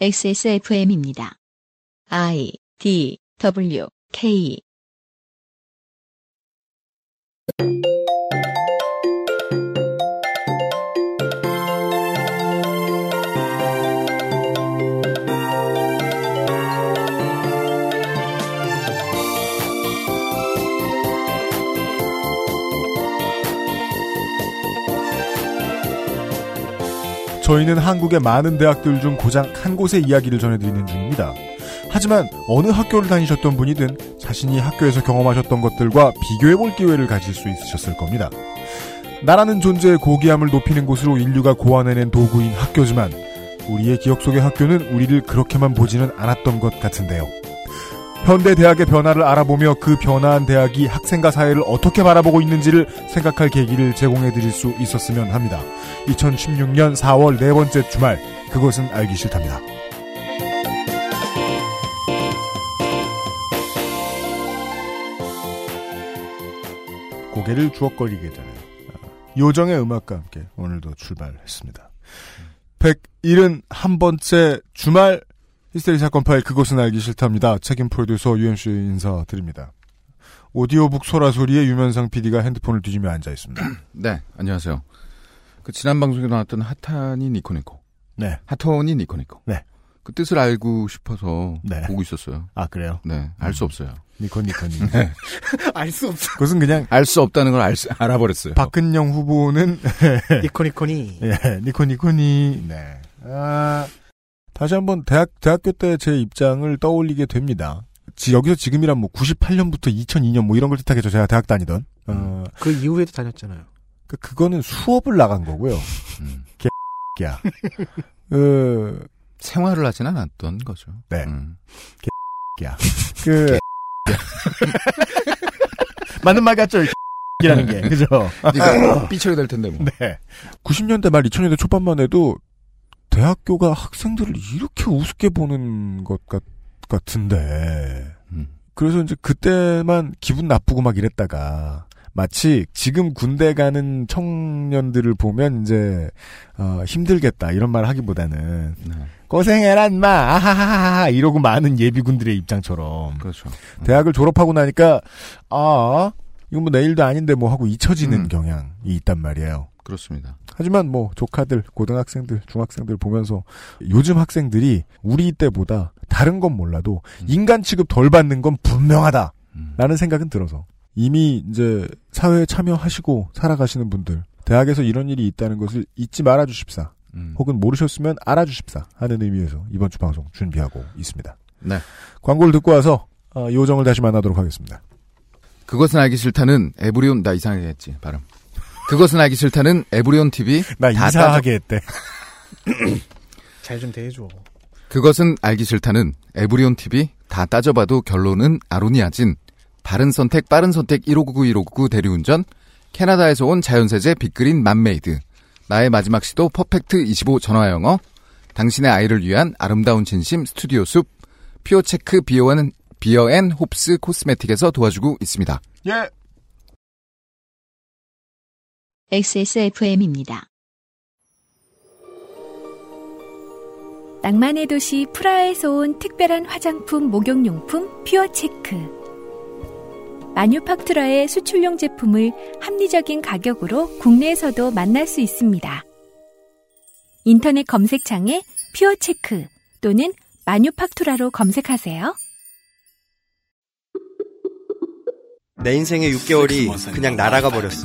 XSFM입니다. I D W K 저희는 한국의 많은 대학들 중 고장 한 곳의 이야기를 전해드리는 중입니다. 하지만 어느 학교를 다니셨던 분이든 자신이 학교에서 경험하셨던 것들과 비교해볼 기회를 가질 수 있으셨을 겁니다. 나라는 존재의 고귀함을 높이는 곳으로 인류가 고안해낸 도구인 학교지만 우리의 기억 속의 학교는 우리를 그렇게만 보지는 않았던 것 같은데요. 현대 대학의 변화를 알아보며 그 변화한 대학이 학생과 사회를 어떻게 바라보고 있는지를 생각할 계기를 제공해 드릴 수 있었으면 합니다. 2016년 4월 네 번째 주말 그것은 알기 싫답니다. 고개를 주걱거리게 되는 요정의 음악과 함께 오늘도 출발했습니다. 171번째 주말 히스테리 사건 파일 그것은 알기 싫답니다. 책임 프로듀서 UMC 인사드립니다. 오디오북 소라 소리에 유면상 PD가 핸드폰을 뒤지며 앉아 있습니다. 네, 안녕하세요. 그 지난 방송에 나왔던 핫한이 니코니코. 네. 핫톤이 니코니코. 네. 그 뜻을 알고 싶어서 네. 보고 있었어요. 아 그래요? 네, 알수 없어요. 니콘 니콘이. 알수 없어. 그것은 그냥 알 수 없다는 걸 알 수, 알아버렸어요. 박근영 후보는 니코니코니. 예, 니콘이. 네. 아, 다시 한번 대학 대학교 때 제 입장을 떠올리게 됩니다. 지, 여기서 지금이란 뭐 98년부터 2002년 뭐 이런 걸 뜻하겠죠. 제가 대학 다니던. 어, 그 이후에도 다녔잖아요. 그 그거는 수업을 나간 거고요. 음. 야. 그 생활을 하진 않았던 거죠. 네. 음. 야. 그 맞는 말 같죠? 이라는 게. 그죠? 네가 삐처리 될 텐데 뭐. 네. 90년대 말 2000년대 초반만 해도 대학교가 학생들을 이렇게 우습게 보는 것 같, 같은데. 음. 그래서 이제 그때만 기분 나쁘고 막 이랬다가 마치 지금 군대 가는 청년들을 보면 이제 어, 힘들겠다 이런 말 하기보다는 네. 고생해라 인마 아하하하 이러고 많은 예비군들의 입장처럼 그렇죠. 대학을 졸업하고 나니까 아 이건 뭐 내일도 아닌데 뭐 하고 잊혀지는 음. 경향이 있단 말이에요. 그렇습니다. 하지만 뭐 조카들, 고등학생들, 중학생들 보면서 요즘 학생들이 우리 때보다 다른 건 몰라도 음. 인간 취급 덜 받는 건 분명하다 라는 음. 생각은 들어서 이미 이제 사회에 참여하시고 살아가시는 분들 대학에서 이런 일이 있다는 것을 잊지 말아 주십사. 음. 혹은 모르셨으면 알아 주십사 하는 의미에서 이번 주 방송 준비하고 있습니다. 네. 광고를 듣고 와서 어, 요정을 다시 만나도록 하겠습니다. 그것은 알기 싫다는 에브리온 나 이상하게 했지 발음. 그것은 알기 싫다는 에브리온 TV 나다 이사하게 했대. 잘 좀 대해줘. 그것은 알기 싫다는 에브리온 TV 다 따져봐도 결론은 아로니아진 바른 선택 빠른 선택 1599 1599 대리운전 캐나다에서 온 자연세제 빅그린 맘메이드 나의 마지막 시도 퍼펙트 25 전화영어 당신의 아이를 위한 아름다운 진심 스튜디오 숲 피오체크 비어앤 비어앤 홉스 코스메틱에서 도와주고 있습니다. 예. XSFM입니다. 낭만의 도시 프라하에서 온 특별한 화장품 목욕용품 퓨어체크. 마뉴팍투라의 수출용 제품을 합리적인 가격으로 국내에서도 만날 수 있습니다. 인터넷 검색창에 퓨어체크 또는 마뉴팍투라로 검색하세요. 내 인생의 6개월이 그냥 날아가 버렸어.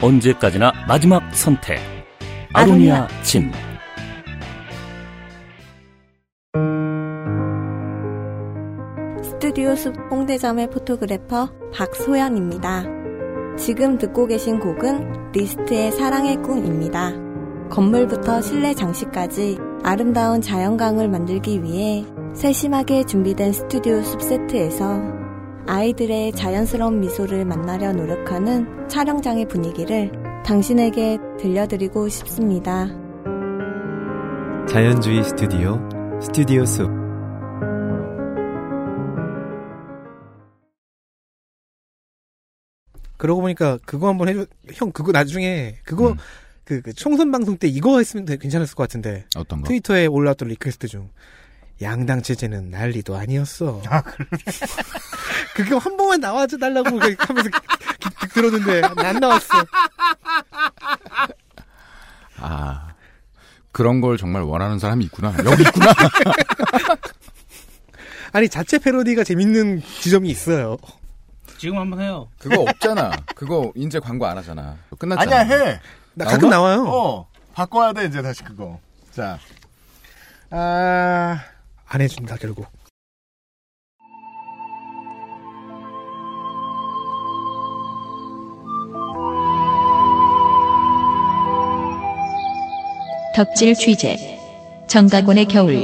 언제까지나 마지막 선택. 아로니아 진. 스튜디오 숲 홍대점의 포토그래퍼 박소연입니다. 지금 듣고 계신 곡은 리스트의 사랑의 꿈입니다. 건물부터 실내 장식까지 아름다운 자연광을 만들기 위해 세심하게 준비된 스튜디오 숲 세트에서 아이들의 자연스러운 미소를 만나려 노력하는 촬영장의 분위기를 당신에게 들려드리고 싶습니다. 자연주의 스튜디오 스튜디오 숲 그러고 보니까 그거 한번 해줘. 형 그거 나중에 그거 음. 그, 그 총선 방송 때 이거 했으면 괜찮았을 것 같은데. 어떤 거? 트위터에 올라왔던 request 중 양당 체제는 난리도 아니었어. 아, 그래. 그거 한 번만 나와줘 달라고 하면서 기- 기- 들었는데 안 나왔어. 아 그런 걸 정말 원하는 사람이 있구나. 여기 있구나. 아니 자체 패러디가 재밌는 지점이 있어요. 지금 한번 해요. 그거 없잖아. 그거 이제 광고 안 하잖아. 끝났잖아. 아니야, 해. 나 가끔 나와요. 어. 바꿔야 돼, 이제 다시 그거. 자. 아. 안 해준다 결국. 덕질 취재 정가곤의 겨울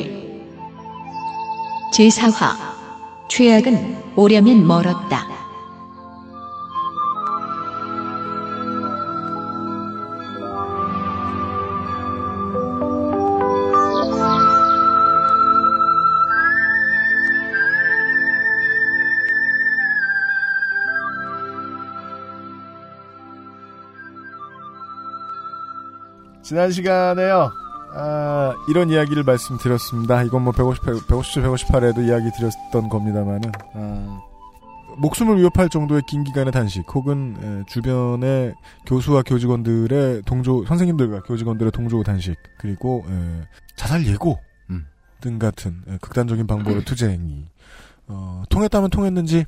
제4화 최악은 오려면 멀었다. 지난 시간에요. 아, 이런 이야기를 말씀드렸습니다. 이건 뭐 158, 157, 158에도 이야기 드렸던 겁니다만은, 아, 목숨을 위협할 정도의 긴 기간의 단식, 혹은 에, 주변의 교수와 교직원들의 동조, 선생님들과 교직원들의 동조 단식, 그리고 에, 자살 예고 음. 등 같은 에, 극단적인 방법의 투쟁이 어, 통했다면 통했는지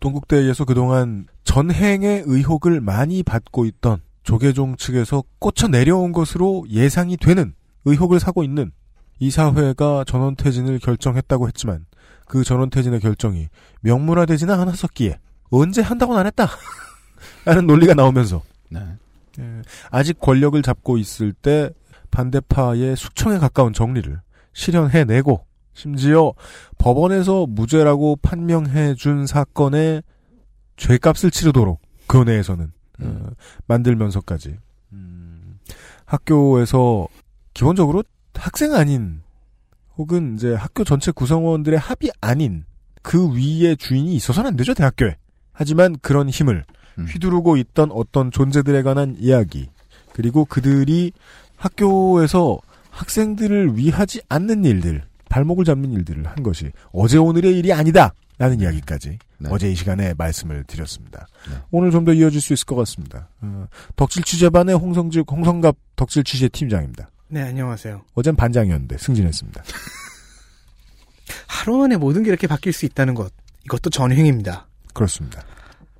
동국대에서 그동안 전행의 의혹을 많이 받고 있던 조계종 측에서 꽂혀 내려온 것으로 예상이 되는 의혹을 사고 있는 이 사회가 전원퇴진을 결정했다고 했지만 그 전원퇴진의 결정이 명문화되지는 않았었기에 언제 한다고는 안 했다 라는 논리가 나오면서 네. 예, 아직 권력을 잡고 있을 때 반대파의 숙청에 가까운 정리를 실현해내고 심지어 법원에서 무죄라고 판명해준 사건의 죄값을 치르도록 교내에서는 어, 만들면서까지. 음, 학교에서 기본적으로 학생 아닌 혹은 이제 학교 전체 구성원들의 합의 아닌 그 위에 주인이 있어서는 안 되죠 대학교에. 하지만 그런 힘을 음. 휘두르고 있던 어떤 존재들에 관한 이야기 그리고 그들이 학교에서 학생들을 위하지 않는 일들 발목을 잡는 일들을 한 것이 어제 오늘의 일이 아니다 라는 이야기까지 네. 어제 이 시간에 말씀을 드렸습니다. 네. 오늘 좀 더 이어질 수 있을 것 같습니다. 어, 덕질 취재반의 홍성직 홍성갑 덕질 취재 팀장입니다. 네 안녕하세요. 어젠 반장이었는데 승진했습니다. 하루 만에 모든 게 이렇게 바뀔 수 있다는 것 이것도 전횡입니다. 그렇습니다.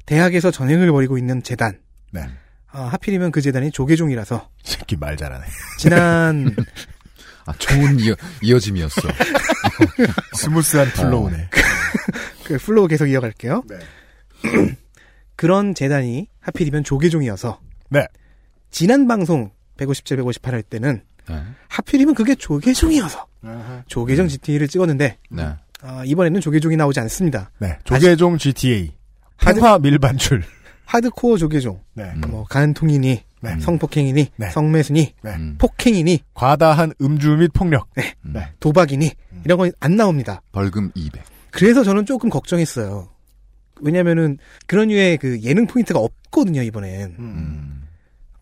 대학에서 전횡을 벌이고 있는 재단. 네. 아, 하필이면 그 재단이 조계종이라서 새끼 말 잘하네. 지난 아, 좋은 이어, 이어짐이었어. smooth한 flow네. 그 flow 계속 이어갈게요. 네. 그런 재단이 하필이면 조계종이어서 네. 지난 방송 157, 158 할 때는 네. 하필이면 그게 조계종이어서 조계종 GTA를 찍었는데 네. 아, 이번에는 조계종이 나오지 않습니다. 네. 조계종 GTA. 한화 밀반출. 하드코어 조계종. 네. 뭐 간통이니 네. 성폭행이니 네. 성매수니 네. 음. 폭행이니 과다한 음주 및 폭력. 네. 네. 도박이니 이런 건 안 나옵니다. 벌금 200. 그래서 저는 조금 걱정했어요. 왜냐면은 그런 류의 그 예능 포인트가 없거든요 이번엔. 음.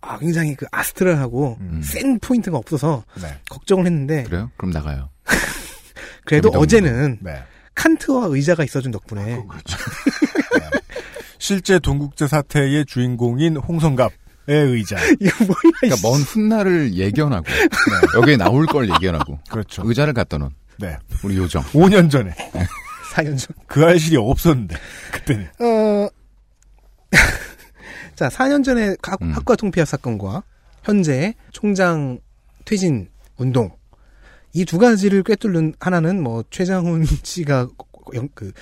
아 굉장히 그 astral하고 음. 센 포인트가 없어서 네. 걱정을 했는데 그래요? 그럼 나가요. 그래도 어제는 네. 칸트와 의자가 있어준 덕분에 그렇죠. 실제 동국대 사태의 주인공인 홍성갑 의 의자. 이거 뭐야? 그러니까 먼 훗날을 예견하고 여기에 나올 걸 예견하고 그렇죠. 의자를 갖다 놓은 네. 우리 요정. 5년 전에 4년 전. 그 알실이 없었는데 그때는 어, 자, 4년 전에 학, 음. 학과 통폐합 사건과 현재 총장 퇴진 운동 이 두 가지를 꿰뚫는 하나는 뭐 최장훈 씨가 영- 그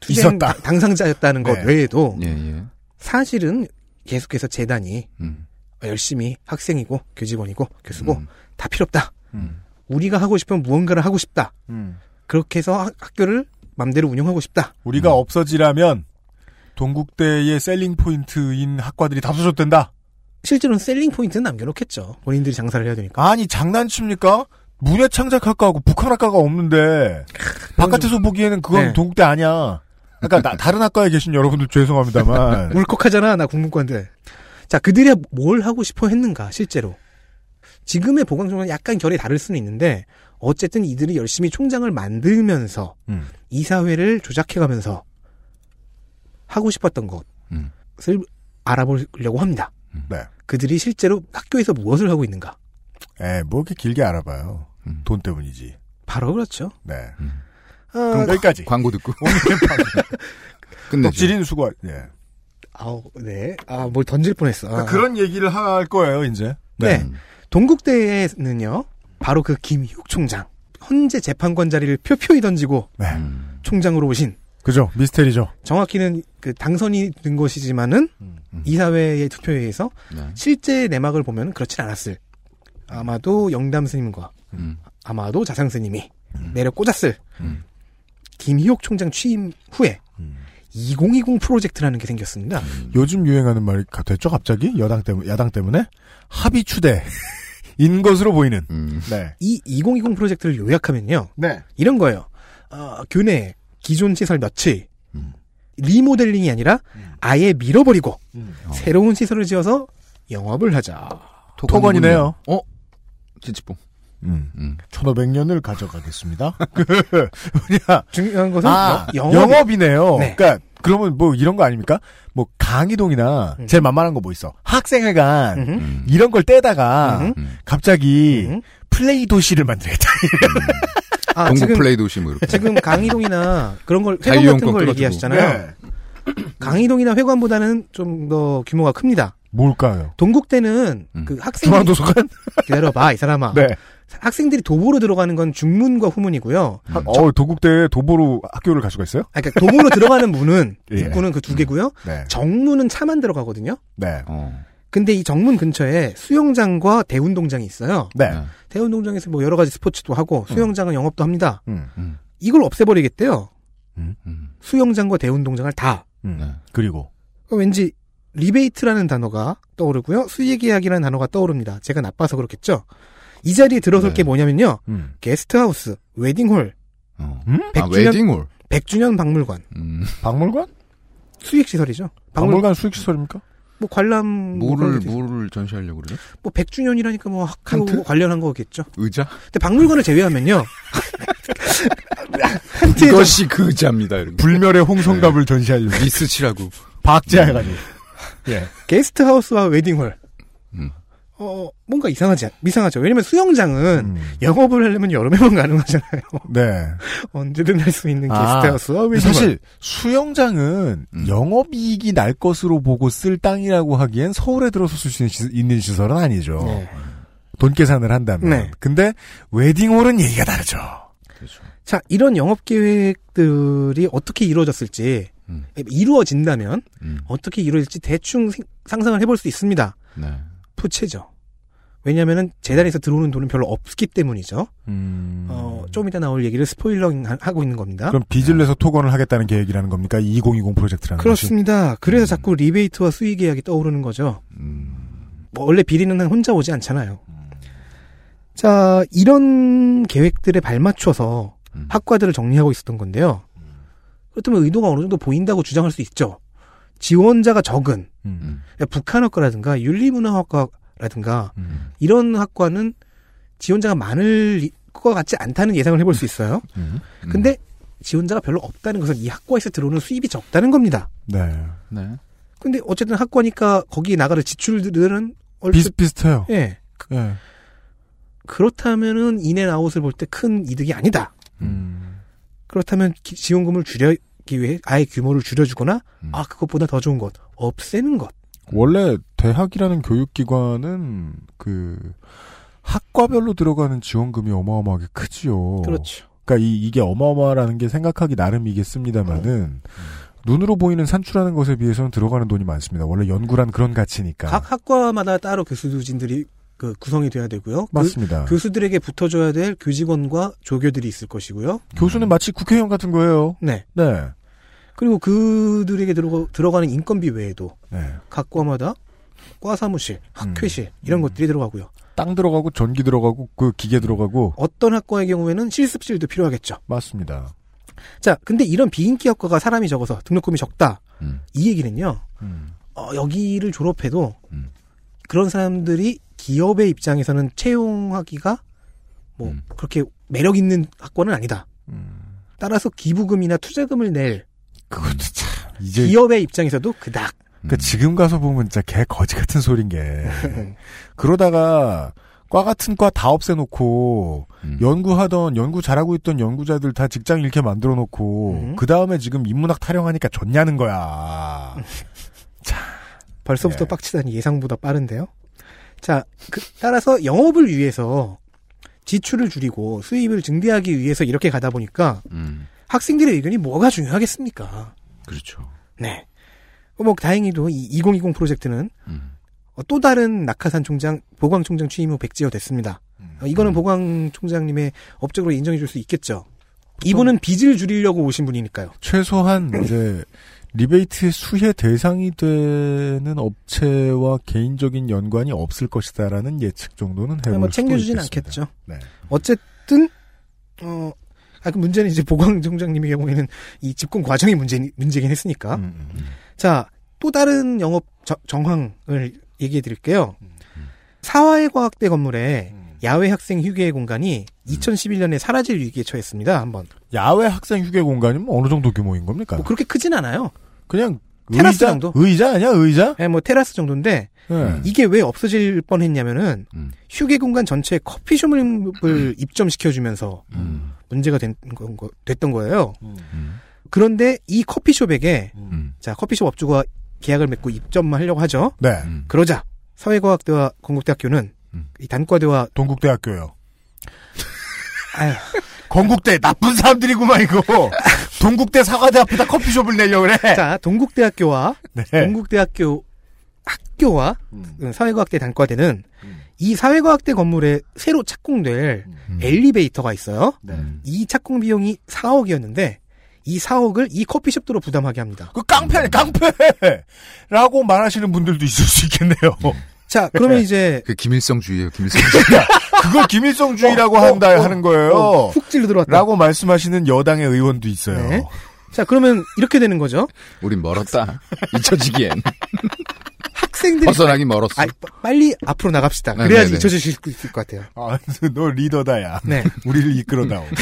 투쟁 있었다. 당- 당상자였다는 것 네. 외에도 예, 예. 사실은 계속해서 재단이 음. 열심히 학생이고 교직원이고 교수고 음. 다 필요 없다. 음. 우리가 하고 싶은 무언가를 하고 싶다. 음. 그렇게 해서 학- 학교를 맘대로 운영하고 싶다. 우리가 없어지라면 동국대의 셀링 포인트인 학과들이 다 없어졌댄다. 실제로는 셀링 포인트는 남겨놓겠죠. 본인들이 장사를 해야 되니까. 아니 장난칩니까? 문예창작학과하고 북한학과가 없는데 바깥에서 보기에는 그건 네. 동국대 아니야. 그러니까 나- 다른 학과에 계신 여러분들 죄송합니다만 울컥하잖아, 나 국문과인데. 자, 그들이 뭘 하고 싶어 했는가, 실제로. 지금의 보강총은 약간 결이 다를 수는 있는데, 어쨌든 이들이 열심히 총장을 만들면서, 음. 이사회를 조작해가면서, 하고 싶었던 것을 음. 알아보려고 합니다. 네. 그들이 실제로 학교에서 무엇을 하고 있는가. 에, 뭐 이렇게 길게 알아봐요. 돈 때문이지. 바로 그렇죠. 네. 아, 그럼 여기까지. 광고 듣고. 끝내죠. 덕질인 수고. 예. 아우, 네. 아, 뭘 던질 뻔했어. 아, 그런 얘기를 할 거예요 이제. 네. 동국대에는요, 바로 그 김희욱 총장, 헌재 재판관 자리를 표표히 던지고 네. 음. 총장으로 오신 그죠. 미스테리죠. 정확히는 그 당선이 된 것이지만은 이사회의 투표에 의해서 네. 실제 내막을 보면 그렇진 않았을. 아마도 영담 스님과 음. 아마도 자상 스님이 내려 꽂았을. 음. 김희옥 총장 취임 후에 2020 프로젝트라는 게 생겼습니다. 요즘 유행하는 말이 됐죠 갑자기 여당 때문에 야당 때문에 합의 추대 인 것으로 보이는. 음. 네. 이 2020 프로젝트를 요약하면요. 네. 이런 거예요. 어, 교내 기존 시설 몇이 음. 리모델링이 아니라 아예 밀어버리고 음. 새로운 시설을 지어서 영업을 하자. 토건이네요. 어? 찌찌뽕. 음. 음. 1500년을 가져가겠습니다. 그, 뭐냐. 중요한 것은 아, 영- 영업, 이네요 네. 그러니까 그러면 뭐 이런 거 아닙니까? 뭐 강의동이나 음. 제일 만만한 거 뭐 있어? 학생회관. 음. 이런 걸 떼다가. 음. 갑자기 음. 플레이 도시를 만들겠다. 아, 동국 지금 플레이 도시 뭐 이렇게. 지금 강의동이나 그런 걸 회관 같은 걸. 얘기하시잖아요. 네. 강의동이나 회관보다는 좀 더 규모가 큽니다. 뭘까요? 동국대는 음. 그 학생 중앙도서관? 기다려봐 이 사람아. 네. 학생들이 도보로 들어가는 건 중문과 후문이고요. 음. 어, 도국대 도보로 학교를 갈 수가 있어요? 아, 그러니까 도보로 들어가는 문은 예. 입구는 그두 개고요. 네. 정문은 차만 들어가거든요. 네. 어. 근데 이 정문 근처에 수영장과 대운동장이 있어요. 네. 네. 대운동장에서 뭐 여러 가지 스포츠도 하고 수영장은 영업도 합니다. 음. 음. 이걸 없애버리겠대요. 음. 수영장과 대운동장을 다. 음. 네. 그리고 그럼 왠지 리베이트라는 단어가 떠오르고요. 수의계약이라는 단어가 떠오릅니다. 제가 나빠서 그렇겠죠. 이 자리에 들어설 네. 게 뭐냐면요. 음. 게스트하우스, 웨딩홀, 어. 음? 아, 100주년, 웨딩홀. 100주년 박물관, 음. 박물관? 수익시설이죠. 박물관 수익 시설입니까? 뭐 관람 뭐 뭐를. 뭐를 전시하려고 그래요? 뭐 100주년이라니까 뭐 학교 칸트? 관련한 거겠죠. 의자? 근데 박물관을 제외하면요. 이것이 그 의자입니다. 이런 거. 불멸의 홍성갑을 전시하려고 리스치라고. 박제해가지고. 예. 게스트하우스와 웨딩홀. 음. 어, 뭔가 이상하지, 이상하죠. 왜냐면 수영장은 음. 영업을 하려면 여름에만 가능하잖아요. 네. 언제든 할 수 있는 아, 게스트하우스와. 사실 수영장은 음. 영업이익이 날 것으로 보고 쓸 땅이라고 하기엔 서울에 들어서 쓸수 있는, 시- 있는 시설은 아니죠. 네. 돈 계산을 한다면. 네. 근데 웨딩홀은 얘기가 다르죠. 그렇죠. 자, 이런 영업 계획들이 어떻게 이루어졌을지, 음. 이루어진다면, 음. 어떻게 이루어질지 대충 생- 상상을 해볼 수 있습니다. 네. 부채죠. 왜냐면은 재단에서 들어오는 돈은 별로 없기 때문이죠. 음. 어, 좀 이따 나올 얘기를 스포일러 하고 있는 겁니다. 그럼 빚을 내서 토건을 하겠다는 계획이라는 겁니까? 2020 프로젝트라는 그렇습니다. 그래서 자꾸 리베이트와 수익 계약이 떠오르는 거죠. 음. 뭐 원래 비리는 혼자 오지 않잖아요. 자, 이런 계획들에 발맞춰서 음. 학과들을 정리하고 있었던 건데요. 그렇다면 의도가 어느 정도 보인다고 주장할 수 있죠. 지원자가 적은. 음. 북한학과라든가 윤리문화학과라든가 음. 이런 학과는 지원자가 많을 것 같지 않다는 예상을 해볼 수 있어요. 음. 근데 지원자가 별로 없다는 것은 이 학과에서 들어오는 수입이 적다는 겁니다. 네. 네. 근데 어쨌든 학과니까 거기에 나가는 지출들은 얼핏 비슷비슷해요. 예. 예. 그렇다면은 인앤아웃을 볼 때 큰 이득이 아니다. 음. 그렇다면 기- 지원금을 줄 이기 위해 아예 규모를 줄여주거나 음. 아 그것보다 더 좋은 것 없애는 것. 원래 대학이라는 교육기관은 그 학과별로 들어가는 지원금이 어마어마하게 크지요. 그렇죠. 그러니까 이, 이게 어마어마라는 게 생각하기 나름이겠습니다만은 눈으로 보이는 산출하는 것에 비해서는 들어가는 돈이 많습니다. 원래 연구란 그런 가치니까. 각 학과마다 따로 교수진들이 그 구성이 돼야 되고요. 그 맞습니다. 교수들에게 붙어줘야 될 교직원과 조교들이 있을 것이고요. 교수는 마치 국회의원 같은 거예요. 네. 네. 그리고 그들에게 들어가, 들어가 는 인건비 외에도 네. 각 과마다 과 사무실, 학회실 이런 것들이 들어가고요. 땅 들어가고 전기 들어가고 그 기계 들어가고 어떤 학과의 경우에는 실습실도 필요하겠죠. 맞습니다. 자, 근데 이런 비인기 학과가 사람이 적어서 등록금이 적다. 음. 이 얘기는요. 음. 어, 여기를 졸업해도 음. 그런 사람들이 기업의 입장에서는 채용하기가 뭐 음. 그렇게 매력 있는 학과는 아니다. 따라서 기부금이나 투자금을 낼 그것도 참 이제 기업의 입장에서도 그닥 그러니까 지금 가서 보면 진짜 개 거지 같은 소린 게 그러다가 과 같은 과 다 없애놓고 음. 연구하던 연구 잘하고 있던 연구자들 다 직장 잃게 만들어 놓고 음. 그 다음에 지금 인문학 타령하니까 좋냐는 거야. 벌써부터 네. 빡치다니 예상보다 빠른데요. 자, 그, 따라서 영업을 위해서 지출을 줄이고 수입을 증대하기 위해서 이렇게 가다 보니까 음. 학생들의 의견이 뭐가 중요하겠습니까? 그렇죠. 네. 어, 뭐 다행히도 이 2020 프로젝트는 음. 어, 또 다른 낙하산 총장 보광 총장 취임 후 백지화 됐습니다. 어, 이거는 보광 총장님의 업적으로 인정해 줄 수 있겠죠. 이분은 빚을 줄이려고 오신 분이니까요. 최소한 이제 리베이트 수혜 대상이 되는 업체와 개인적인 연관이 없을 것이다라는 예측 정도는 해볼 뭐 챙겨주진. 않겠죠. 네. 어쨌든 어, 아, 그 문제는 이제 보광 총장님의 경우에는 이 집권 과정이 문제 문제긴 했으니까. 음, 음. 자, 또 다른 영업 저- 정황을 얘기해 드릴게요. 사화의과학대 건물에 야외 학생 휴게 공간이 2011년에 사라질 위기에 처했습니다. 한번. 야외 학생 휴게 공간이면 어느 정도 규모인 겁니까? 뭐 그렇게 크진 않아요. 그냥 테라스 의자 정도? 의자 아니야 의자? 네, 뭐 테라스 정도인데 네. 이게 왜 없어질 뻔했냐면은 음. 휴게 공간 전체에 커피숍을 입점시켜 주면서 음. 문제가 된 거, 거- 됐던 거예요. 음. 그런데 이 커피숍에게 음. 자 커피숍 업주가 계약을 맺고 입점만 하려고 하죠. 네. 음. 그러자 사회과학대와 건국대학교는 음. 이 단과대와 동국대학교요. 건국대 나쁜 사람들이구만 이거. 동국대 사과대 앞에다 커피숍을 내려 그래. 자 동국대학교와 네. 동국대학교 학교와 음, 사회과학대 단과대는 이 사회과학대 건물에 새로 착공될 음. 엘리베이터가 있어요. 네. 이 착공 비용이 4억이었는데 이 4억을 이 커피숍으로 부담하게 합니다. 그 깡패네 깡패 라고 말하시는 분들도 있을 수 있겠네요. 자 그러면 이제 그 김일성주의예요. 김일성주의. 그걸 김일성주의라고 한다 하는 거예요. 어, 훅 찔러 들어왔다. 라고 말씀하시는 여당의 의원도 있어요. 네. 자 그러면 이렇게 되는 거죠. 우린 멀었다. 잊혀지기엔. 학생들이 벗어나기 멀었어. 아, 빠- 빨리 앞으로 나갑시다. 네, 그래야지 네, 네. 잊혀질 수 있을 것 같아요. 아, 너 리더다야. 네. 우리를 이끌어다오.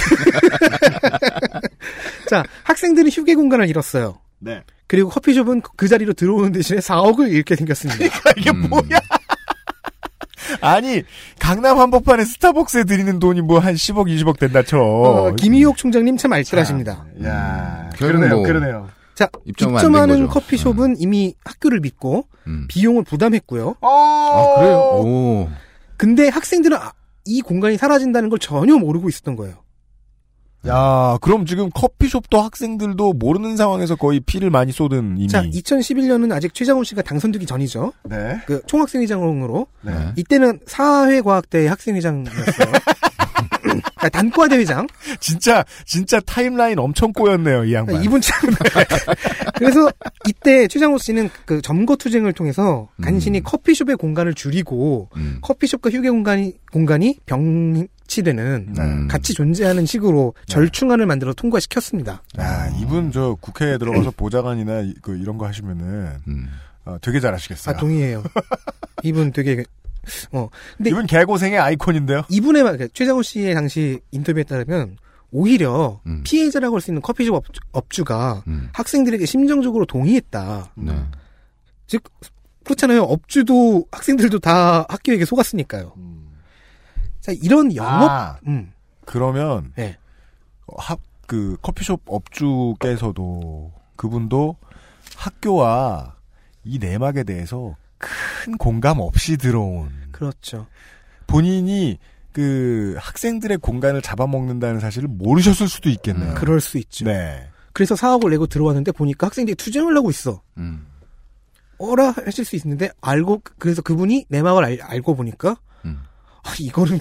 자, 학생들은 휴게 공간을 잃었어요. 네. 그리고 커피숍은 그 자리로 들어오는 대신에 4억을 잃게 생겼습니다. 이게 음. 뭐야? 아니 강남 한복판에 스타벅스에 드리는 돈이 뭐 한 10억 20억 된다 쳐. 어, 김희옥 총장님 참 알뜰하십니다. 야, 결국 그러네요, 뭐- 그러네요. 자, 입점하는. 커피숍은 이미 학교를 믿고 음. 비용을 부담했고요. 아, 그래요? 오. 근데 학생들은 아- 이 공간이 사라진다는 걸 전혀 모르고 있었던 거예요. 야, 그럼 지금 커피숍도 학생들도 모르는 상황에서 거의 피를 많이 쏟은 이미. 자, 2011년은 아직 최장훈 씨가 당선되기 전이죠. 네. 그 총학생회장으로 네. 이때는 사회과학대 학생회장이었어요. 아, 단과 대회장. 진짜 진짜 타임라인 엄청 꼬였네요, 이 양반. 이분 참. 그래서 이때 최장호 씨는 그 점거 투쟁을 통해서 간신히 커피숍의 공간을 줄이고 음. 커피숍과 휴게 공간이 공간이 병치되는 음. 같이 존재하는 식으로 절충안을 만들어 통과시켰습니다. 야, 이분 저 국회에 들어가서 보좌관이나 이- 그 이런 거 하시면은 음. 어, 되게 잘하시겠어요. 아 동의해요. 이분 되게 어 근데 이분 개고생의 아이콘인데요. 이분의 말, 그 최장호 씨의 당시 인터뷰에 따르면 오히려 음. 피해자라고 할 수 있는 커피숍 업주, 업주가 음. 학생들에게 심정적으로 동의했다. 네. 즉 그렇잖아요. 업주도 학생들도 다 학교에게 속았으니까요. 자 이런 영업 아, 음, 그러면 네. 합, 그 커피숍 업주께서도 그분도 학교와 이 내막에 대해서 큰 공감 없이 들어온 그렇죠. 본인이 그 학생들의 공간을 잡아먹는다는 사실을 모르셨을 수도 있겠네요. 그럴 수 있죠. 네. 그래서 사업을 내고 들어왔는데 보니까 학생들이 투쟁을 하고 있어. 음. 어라 하실 수 있는데 알고 그래서 그분이 내막을 알, 알고 보니까 음. 아, 이거는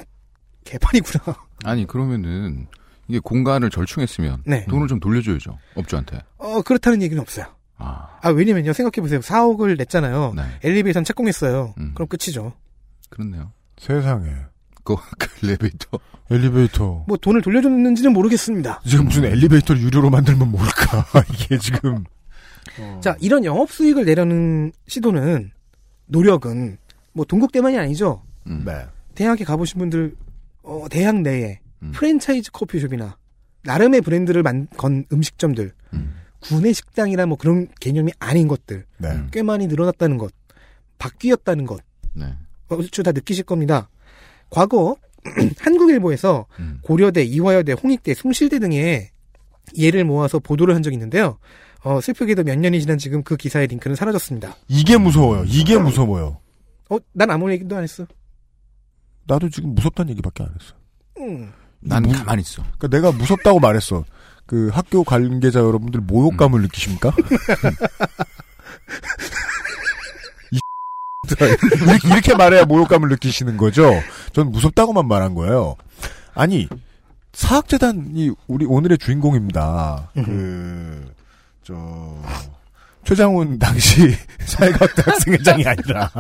개판이구나. 아니 그러면은 이게 공간을 절충했으면 네. 돈을 좀 돌려줘야죠 업주한테. 어, 그렇다는 얘기는 없어요. 아, 아, 왜냐면요. 생각해보세요. 4억을 냈잖아요. 네. 엘리베이터는 착공했어요. 음. 그럼 끝이죠. 그렇네요. 세상에. 그, 그 엘리베이터. 엘리베이터. 뭐 돈을 돌려줬는지는 모르겠습니다. 지금 무슨 엘리베이터를 유료로 만들면 모를까. 이게 지금. 자, 이런 영업 수익을 내려는 시도는, 노력은, 뭐, 동국대만이 아니죠. 음. 네. 대학에 가보신 분들, 어, 대학 내에 음. 프랜차이즈 커피숍이나, 나름의 브랜드를 만, 건 음식점들, 음. 구내 식당이나 뭐 그런 개념이 아닌 것들, 네. 음. 꽤 많이 늘어났다는 것, 바뀌었다는 것, 네. 얼추 다 느끼실 겁니다. 과거 한국일보에서 음. 고려대, 이화여대, 홍익대, 숭실대 등의 예를 모아서 보도를 한 적이 있는데요. 어, 슬프게도 몇 년이 지난 지금 그 기사의 링크는 사라졌습니다. 이게 무서워요. 이게 무서워요. 어, 난 아무 얘기도 안 했어. 나도 지금 무섭다는 얘기밖에 안 했어. 음. 난 무- 가만히 있어. 그러니까 내가 무섭다고 말했어. 그 학교 관계자 여러분들 모욕감을 느끼십니까? 이 이렇게- 이렇게 말해야 모욕감을 느끼시는 거죠. 전 무섭다고만 말한 거예요. 아니 사학재단이 우리 오늘의 주인공입니다. 그 저 최장훈 당시 사회과학 대 학생회장이 아니라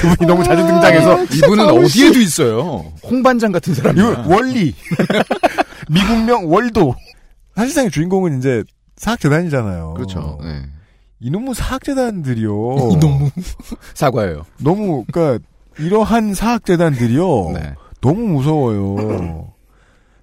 그분이 너무 자주 등장해서 이분은 어디에도 있어요. 홍반장 같은 사람이야. 이거 원리 미국명 월도 사실상의 주인공은 이제 사학재단이잖아요. 그렇죠. 네. 이놈의 사학재단들이요. 이놈의 사과예요. 너무 그러니까 이러한 사학재단들이요. 네. 너무 무서워요.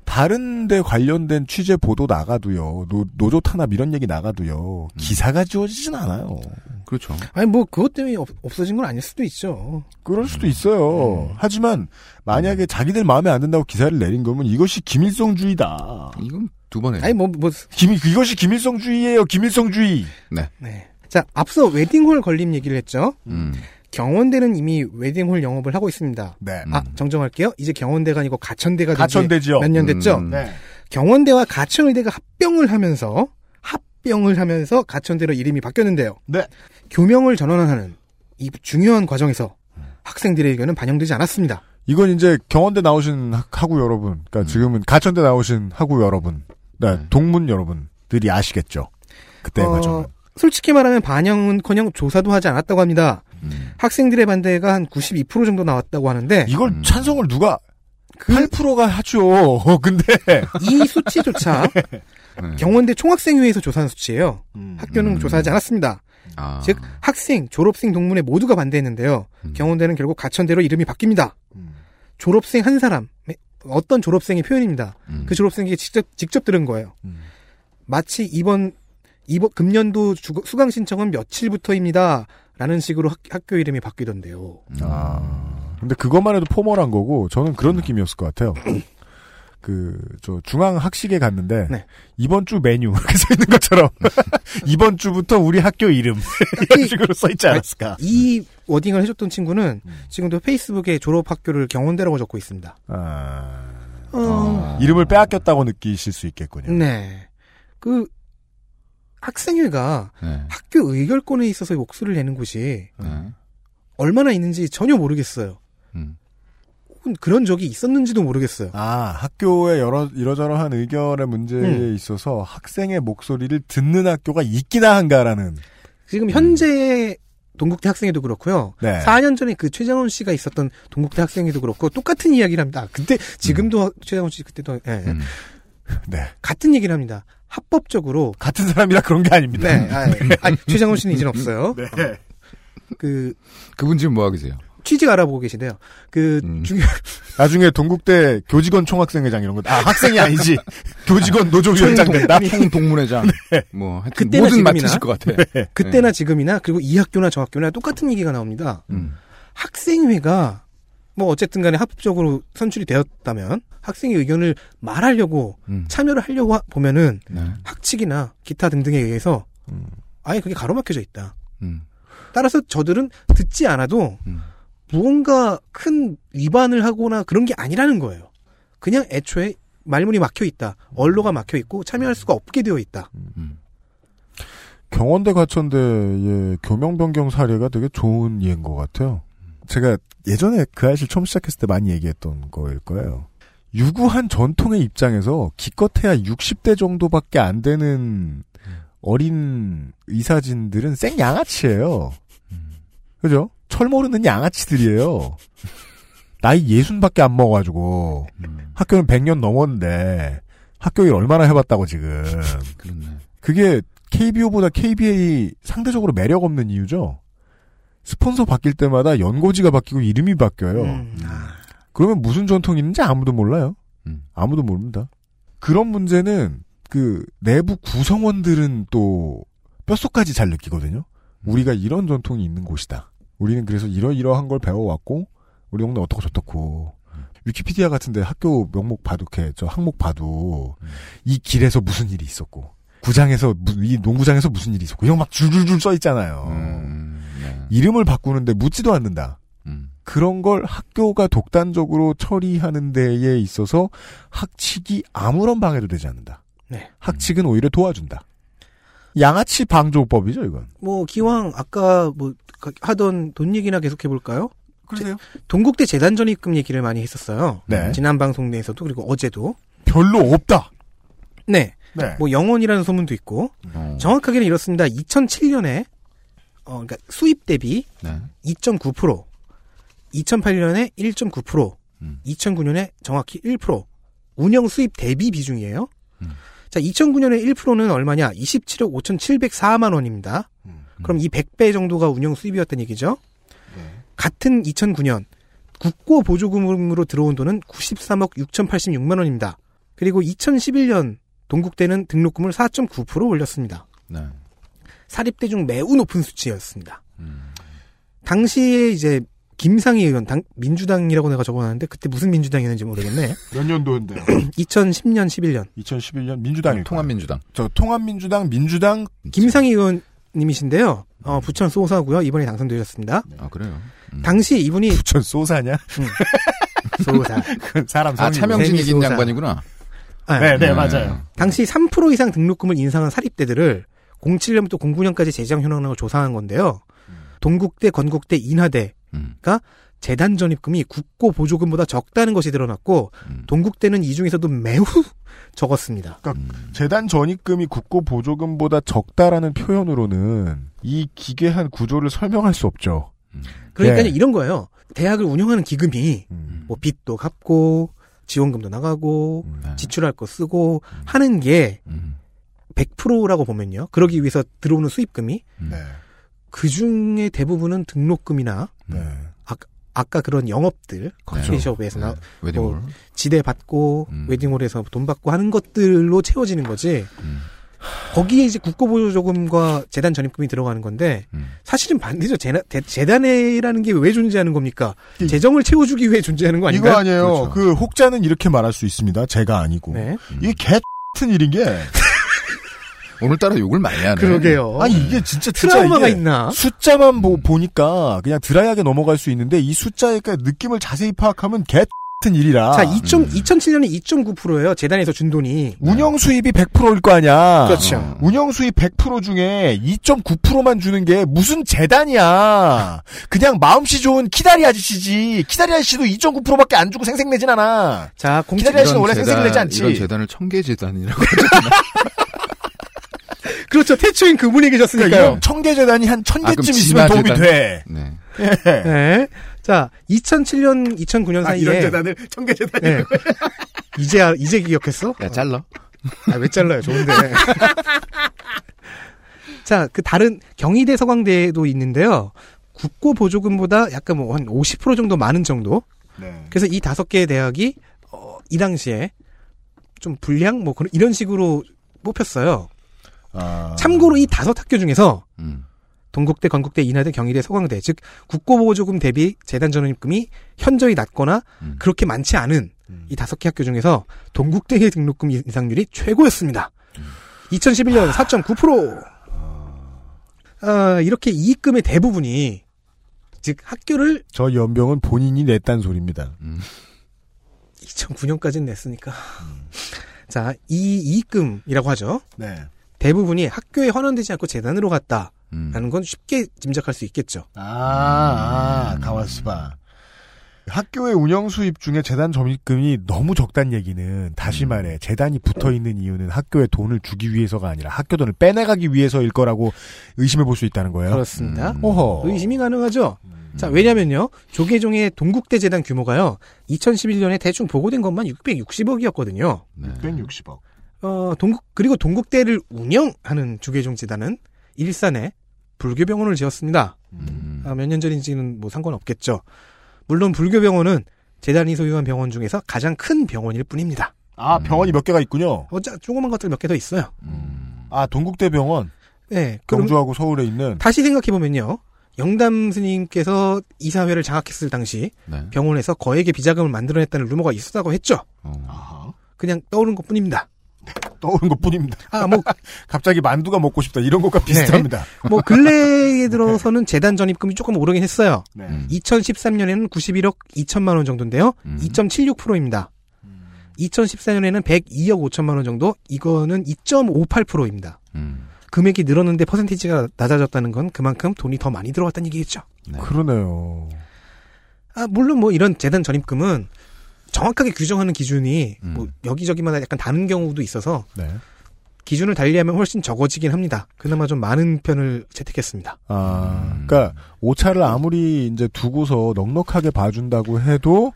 다른데 관련된 취재 보도 나가도요. 노, 노조 탄압 이런 얘기 나가도요. 기사가 지워지진 않아요. 그렇죠. 아니, 뭐, 그것 때문에 없, 없어진 건 아닐 수도 있죠. 그럴 수도 있어요. 하지만 만약에 자기들 마음에 안 든다고 기사를 내린 거면 이것이 김일성주의다. 이건 두번 해. 아니, 뭐, 뭐, 김 이것이 김일성주의예요. 김일성주의. 네. 네. 자, 앞서 웨딩홀 걸림 얘기를 했죠. 음. 경원대는 이미 웨딩홀 영업을 하고 있습니다. 네. 아, 정정할게요. 이제 경원대가 아니고 가천대가 가천대지요. 몇년 됐죠? 음. 네. 경원대와 가천의대가 합병을 하면서 합병을 하면서 가천대로 이름이 바뀌었는데요. 네. 교명을 전환하는 이 중요한 과정에서 학생들의 의견은 반영되지 않았습니다. 이건 이제 경원대 나오신 학- 학우 여러분, 그러니까 지금은 가천대 나오신 학우 여러분, 네, 네. 동문 여러분들이 아시겠죠. 그때 어, 과정은. 솔직히 말하면 반영은커녕 조사도 하지 않았다고 합니다. 음. 학생들의 반대가 한 92% 정도 나왔다고 하는데 이걸 음. 찬성을 누가 그 8%가 하죠. 근데 이 수치조차 네. 경원대 총학생회에서 조사한 수치예요. 음. 학교는 음. 조사하지 않았습니다. 아. 즉 학생, 졸업생 동문회 모두가 반대했는데요. 음. 경원대는 결국 가천대로 이름이 바뀝니다. 음. 졸업생 한 사람, 어떤 졸업생의 표현입니다. 음. 그 졸업생이 직접 직접 들은 거예요. 음. 마치 이번 이번 금년도 주- 수강 신청은 며칠부터입니다. 라는 식으로 학, 교 이름이 바뀌던데요. 아, 근데 그것만 해도 포멀한 거고 저는 그런 느낌이었을 것 같아요. 그 저 중앙 학식에 갔는데 네. 이번 주 메뉴 이렇게 써 있는 것처럼 이번 주부터 우리 학교 이름 이런 식으로 써 있지 않았을까? 이 워딩을 해줬던 친구는 음. 지금도 페이스북에 졸업 학교를 경원대라고 적고 있습니다. 아, 어, 이름을 빼앗겼다고 느끼실 수 있겠군요. 네. 그 학생회가 네. 학교 의결권에 있어서 목소리를 내는 곳이 네. 얼마나 있는지 전혀 모르겠어요. 음. 혹은 그런 적이 있었는지도 모르겠어요. 아, 학교의 여러, 이러저러한 의견의 문제에 음. 있어서 학생의 목소리를 듣는 학교가 있기나 한가라는. 지금 현재 동국대 학생회도 그렇고요. 네. 4년 전에 그 최장훈 씨가 있었던 동국대 학생회도 그렇고 똑같은 이야기를 합니다. 그때 지금도 최장훈 씨 그때도 예, 음. 네. 같은 얘기를 합니다. 합법적으로 같은 사람이라 그런 게 아닙니다. 네, 아, 아니, 최장훈 씨는 이제는 없어요. 네. 그 그분 지금 뭐 하고 계세요? 취직 알아보고 계신데요. 그 음. 중요 나중에 동국대 교직원 총학생회장 이런 거. 아, 학생이 아니지. 교직원 노조위원장 된다? 총 동문회장. 뭐 그때나 뭐든 지금이나. 것 같아. 그때나 지금이나 그리고 이 학교나 저 학교나 똑같은 얘기가 나옵니다. 음. 학생회가 뭐 어쨌든 간에 합법적으로 선출이 되었다면 학생의 의견을 말하려고 음. 참여를 하려고 하- 보면은 네. 학칙이나 기타 등등에 의해서 음. 아예 그게 가로막혀져 있다. 음. 따라서 저들은 듣지 않아도 음. 무언가 큰 위반을 하거나 그런 게 아니라는 거예요. 그냥 애초에 말문이 막혀 있다. 언로가 막혀 있고 참여할 수가 없게 되어 있다. 음. 경원대 가천대의 교명 변경 사례가 되게 좋은 예인 것 같아요. 제가 예전에 그 아이실 처음 시작했을 때 많이 얘기했던 거일 거예요. 유구한 전통의 입장에서 기껏해야 60대 정도밖에 안 되는 어린 의사진들은 생 양아치예요. 그죠? 철 모르는 양아치들이에요. 나이 예순밖에 안 먹어가지고 학교는 100년 넘었는데 학교 일 얼마나 해봤다고 지금. 그게 KBO보다 KBA 상대적으로 매력 없는 이유죠. 스폰서 바뀔 때마다 연고지가 바뀌고 이름이 바뀌어요. 음. 그러면 무슨 전통이 있는지 아무도 몰라요. 아무도 모릅니다. 그런 문제는 그 내부 구성원들은 또 뼛속까지 잘 느끼거든요. 우리가 이런 전통이 있는 곳이다. 우리는 그래서 이러이러한 걸 배워왔고 우리 동네 어떻고 저떻고 위키피디아 같은데 학교 명목 봐도 이렇게 저 항목 봐도 이 길에서 무슨 일이 있었고 구장에서 무- 이 농구장에서 무슨 일이 있었고 이런 거막 줄줄줄 써 있잖아요. 음, 이름을 바꾸는데 묻지도 않는다. 그런 걸 학교가 독단적으로 처리하는 데에 있어서 학칙이 아무런 방해도 되지 않는다. 네. 학칙은 오히려 도와준다. 양아치 방조법이죠, 이건. 뭐 기왕 아까 뭐 하던 돈 얘기나 계속 해볼까요? 그러세요? 동국대 재단 전입금 얘기를 많이 했었어요. 네. 지난 방송 내에서도 그리고 어제도 별로 없다. 네. 네. 뭐 영원이라는 소문도 있고 정확하게는 이렇습니다. 2007년에 어 그러니까 수입 대비 네. 2.9%, 2008년에 1.9%, 2009년에 정확히 1%. 운영 수입 대비 비중이에요. 자, 2009년에 1%는 얼마냐? 27억 5,704만 원입니다. 그럼 이 100배 정도가 운영 수입이었다는 얘기죠. 같은 2009년 국고 보조금으로 들어온 돈은 93억 6,086만 원입니다. 그리고 2011년 동국대는 등록금을 4.9% 올렸습니다. 네. 사립대 중 매우 높은 수치였습니다. 당시에 이제 김상희 의원, 당, 민주당이라고 내가 적어놨는데 그때 무슨 민주당이었는지 모르겠네. 몇 년도인데요? 2010년, 11년. 2011년 민주당일 통합민주당. 저 통합민주당, 민주당 김상희 의원님이신데요. 어, 부천 소사고요. 이번에 당선되셨습니다. 아 그래요. 당시 이분이 부천 소사냐? 소사. 그 사람 아 차명진 이긴 소사. 양반이구나. 네, 네, 맞아요. 당시 3% 이상 등록금을 인상한 사립대들을 07년부터 09년까지 재정 현황을 조사한 건데요. 동국대, 건국대, 인하대 가 재단 전입금이 국고 보조금보다 적다는 것이 드러났고 동국대는 이 중에서도 매우 적었습니다. 그러니까 재단 전입금이 국고 보조금보다 적다라는 표현으로는 이 기괴한 구조를 설명할 수 없죠. 그러니까 네. 이런 거예요. 대학을 운영하는 기금이 음. 뭐 빚도 갚고 지원금도 나가고 네. 지출할 거 쓰고 하는 게 음. 100%라고 보면요. 그러기 위해서 들어오는 수입금이 네. 그 중에 대부분은 등록금이나 네. 아, 아까 그런 영업들 커피숍에서 나 웨딩홀. 뭐 지대 받고 웨딩홀에서 돈 받고 하는 것들로 채워지는 거지. 거기에 이제 국고보조금과 재단 전입금이 들어가는 건데 사실은 반대죠. 재단, 대- 재단이라는 게 왜 존재하는 겁니까? 재정을 채워주기 위해 존재하는 거 아닌가요? 이거 아니에요. 그 혹자는 이렇게 말할 수 있습니다. 제가 아니고. 네. 이게 개 같은 일인 게 오늘따라 욕을 많이 하네. 그러게요. 아니 이게 진짜 트라우마가 이게 있나? 숫자만 보, 보니까 그냥 드라이하게 넘어갈 수 있는데 이 숫자의 그 느낌을 자세히 파악하면 개 같은 일이라. 자, 2 2007년에 2.9%예요. 재단에서 준 돈이. 운영 수입이 100%일 거 아니야. 그렇죠. 운영 수입 100% 중에 2.9%만 주는 게 무슨 재단이야. 그냥 마음씨 좋은 키다리 아저씨지. 키다리 아저씨도 2.9%밖에 안 주고 생색내진 않아. 자, 키다리 아저씨는 원래 생색내지 않지. 이런 재단을 청계 재단이라고. 그렇죠. 태초인 그분이 계셨으니까요. 그러니까 이런 청계 재단이 한천 아, 개쯤 있으면 진화 도움이 재단? 돼. 네. 예. 네. 자, 2007년, 2009년 아, 사이에. 이런 재단을 청계 재단이 네. 이제, 알- 이제 기억했어? 야 잘라. 아, 왜 잘라요? 좋은데. 자, 그 다른 경희대 서강대도 있는데요. 국고 보조금보다 약간 뭐 한 50% 정도 많은 정도. 네. 그래서 이 다섯 개의 대학이 어, 이 당시에 좀 불량 뭐 그런 이런 식으로 뽑혔어요. 아. 참고로 이 다섯 학교 중에서 음. 동국대, 건국대, 인하대, 경희대, 서강대 즉 국고보조금 대비 재단 전입금이 현저히 낮거나 음. 그렇게 많지 않은 이 다섯 개 학교 중에서 동국대의 등록금 인상률이 최고였습니다. 2011년 4.9%. 아, 이렇게 이익금의 대부분이 즉 학교를 저 연병은 본인이 냈단 소리입니다. 2009년까지는 냈으니까. 자, 이 이익금이라고 하죠. 네. 대부분이 학교에 환원되지 않고 재단으로 갔다. 라는 건 쉽게 짐작할 수 있겠죠. 아, 아 가와스바. 학교의 운영 수입 중에 재단 점입금이 너무 적단 얘기는 다시 음. 말해 재단이 붙어 있는 이유는 학교에 돈을 주기 위해서가 아니라 학교 돈을 빼내가기 위해서일 거라고 의심해 볼 수 있다는 거예요. 그렇습니다. 어허. 의심이 가능하죠. 자, 왜냐면요. 조계종의 동국대 재단 규모가요. 2011년에 대충 보고된 것만 660억이었거든요. 660억. 어, 동국 그리고 동국대를 운영하는 조계종 재단은 일산에 불교병원을 지었습니다. 아, 몇년 전인지는 뭐 상관없겠죠. 물론 불교병원은 재단이 소유한 병원 중에서 가장 큰 병원일 뿐입니다. 아, 병원이 몇 개가 있군요. 어, 자, 조그만 것들 몇 개 더 있어요. 아, 동국대 병원. 네. 그럼 경주하고 서울에 있는. 다시 생각해보면요. 영담 스님께서 이사회를 장악했을 당시 네. 병원에서 거액의 비자금을 만들어냈다는 루머가 있었다고 했죠. 그냥 떠오른 것 뿐입니다. 떠오른 것 뿐입니다. 아, 뭐. 갑자기 만두가 먹고 싶다. 이런 것과 비슷합니다. 네. 뭐, 근래에 들어서는 재단 전입금이 조금 오르긴 했어요. 네. 2013년에는 91억 2천만 원 정도인데요. 2.76%입니다. 2014년에는 102억 5천만 원 정도, 이거는 2.58%입니다. 금액이 늘었는데 퍼센티지가 낮아졌다는 건 그만큼 돈이 더 많이 들어갔다는 얘기겠죠. 그러네요. 아, 물론 뭐 이런 재단 전입금은 정확하게 규정하는 기준이 뭐 여기저기마다 약간 다른 경우도 있어서 네. 기준을 달리하면 훨씬 적어지긴 합니다. 그나마 좀 많은 편을 채택했습니다. 아, 그러니까 오차를 아무리 이제 두고서 넉넉하게 봐준다고 해도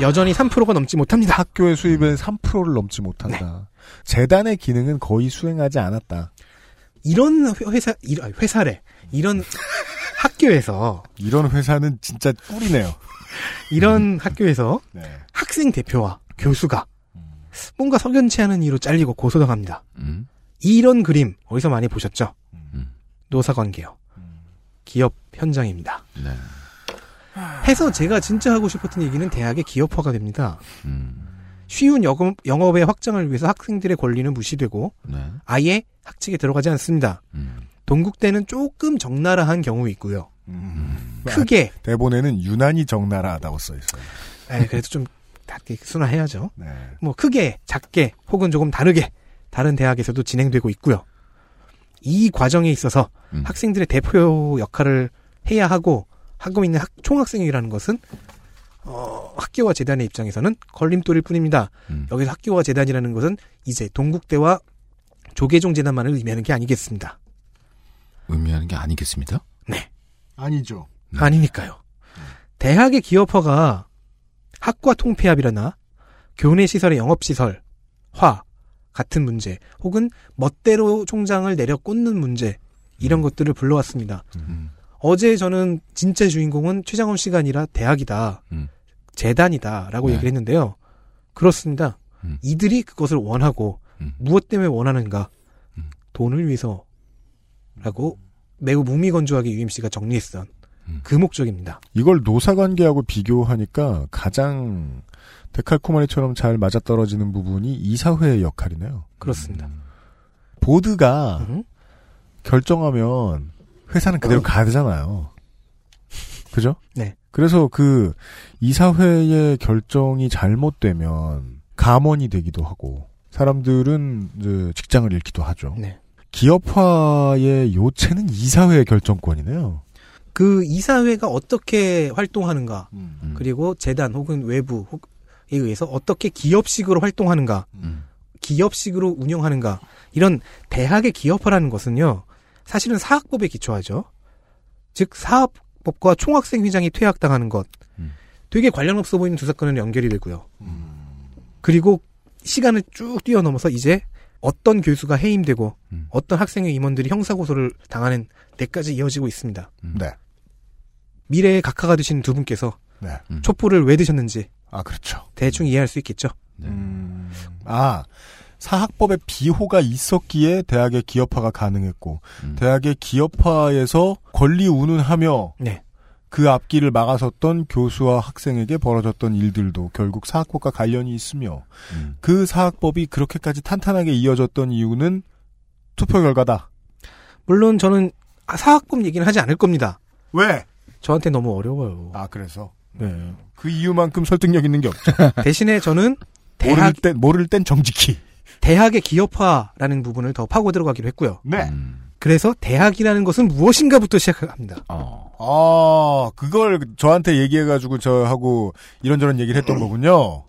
여전히 3%가 넘지 못합니다. 학교의 수입은 3%를 넘지 못한다. 네. 재단의 기능은 거의 수행하지 않았다. 이런 회사, 이런 회사래. 이런 학교에서 이런 회사는 진짜 꿀이네요. 이런 학교에서 네. 학생 대표와 교수가 뭔가 석연치 않은 이유로 잘리고 고소당합니다. 이런 그림 어디서 많이 보셨죠? 노사관계요. 기업 현장입니다. 네. 해서 제가 진짜 하고 싶었던 얘기는 대학의 기업화가 됩니다. 쉬운 영업, 영업 의 확장을 위해서 학생들의 권리는 무시되고 네. 아예 학칙에 들어가지 않습니다. 동국대는 조금 적나라한 경우 있고요. 크게 아, 대본에는 유난히 적나라하다고 써 있어요. 에, 그래도 좀 다게 순화해야죠. 네. 뭐 크게, 작게, 혹은 조금 다르게 다른 대학에서도 진행되고 있고요. 이 과정에 있어서 학생들의 대표 역할을 해야 하고 하고 있는 학, 총학생이라는 것은 어, 학교와 재단의 입장에서는 걸림돌일 뿐입니다. 여기서 학교와 재단이라는 것은 이제 동국대와 조계종 재단만을 의미하는 게 아니겠습니다. 의미하는 게 아니겠습니다. 네. 아니죠. 아니니까요. 대학의 기업화가 학과 통폐합이라나 교내 시설의 영업 시설, 화 같은 문제, 혹은 멋대로 총장을 내려 꽂는 문제 이런 것들을 불러왔습니다. 어제 저는 진짜 주인공은 최장원 씨가 아니라 대학이다, 재단이다라고 네. 얘기를 했는데요. 그렇습니다. 이들이 그것을 원하고 무엇 때문에 원하는가? 돈을 위해서라고 매우 무미건조하게 UMC가 정리했던 그 목적입니다. 이걸 노사관계하고 비교하니까 가장 데칼코마니처럼 잘 맞아떨어지는 부분이 이사회의 역할이네요. 그렇습니다. 보드가 결정하면 회사는 그대로 가야 되잖아요. 그죠? 네. 그래서 그 이사회의 결정이 잘못되면 감원이 되기도 하고 사람들은 직장을 잃기도 하죠. 네. 기업화의 요체는 이사회의 결정권이네요. 그 이사회가 어떻게 활동하는가, 그리고 재단 혹은 외부에 의해서 어떻게 기업식으로 활동하는가, 기업식으로 운영하는가, 이런 대학의 기업화라는 것은요, 사실은 사학법에 기초하죠. 즉, 사학법과 총학생회장이 퇴학당하는 것, 되게 관련 없어 보이는 두 사건은 연결이 되고요. 그리고 시간을 쭉 뛰어넘어서 이제 어떤 교수가 해임되고 어떤 학생의 임원들이 형사고소를 당하는 데까지 이어지고 있습니다. 네. 미래의 각하가 되신 두 분께서 네. 촛불을 왜 드셨는지 아 그렇죠. 대충 이해할 수 있겠죠. 음, 아 사학법에 비호가 있었기에 대학의 기업화가 가능했고 대학의 기업화에서 권리 운운하며 네. 그 앞길을 막아섰던 교수와 학생에게 벌어졌던 일들도 결국 사학법과 관련이 있으며 그 사학법이 그렇게까지 탄탄하게 이어졌던 이유는 투표 결과다. 물론 저는 사학법 얘기는 하지 않을 겁니다. 왜? 저한테 너무 어려워요. 아 그래서 네. 그 이유만큼 설득력 있는 게 없죠. 대신에 저는 모를 대학 땐 모를 땐 정직히. 대학의 기업화라는 부분을 더 파고 들어가기로 했고요. 네. 그래서 대학이라는 것은 무엇인가부터 시작합니다. 어. 아, 그걸 저한테 얘기해가지고 저하고 이런저런 얘기를 했던 거군요.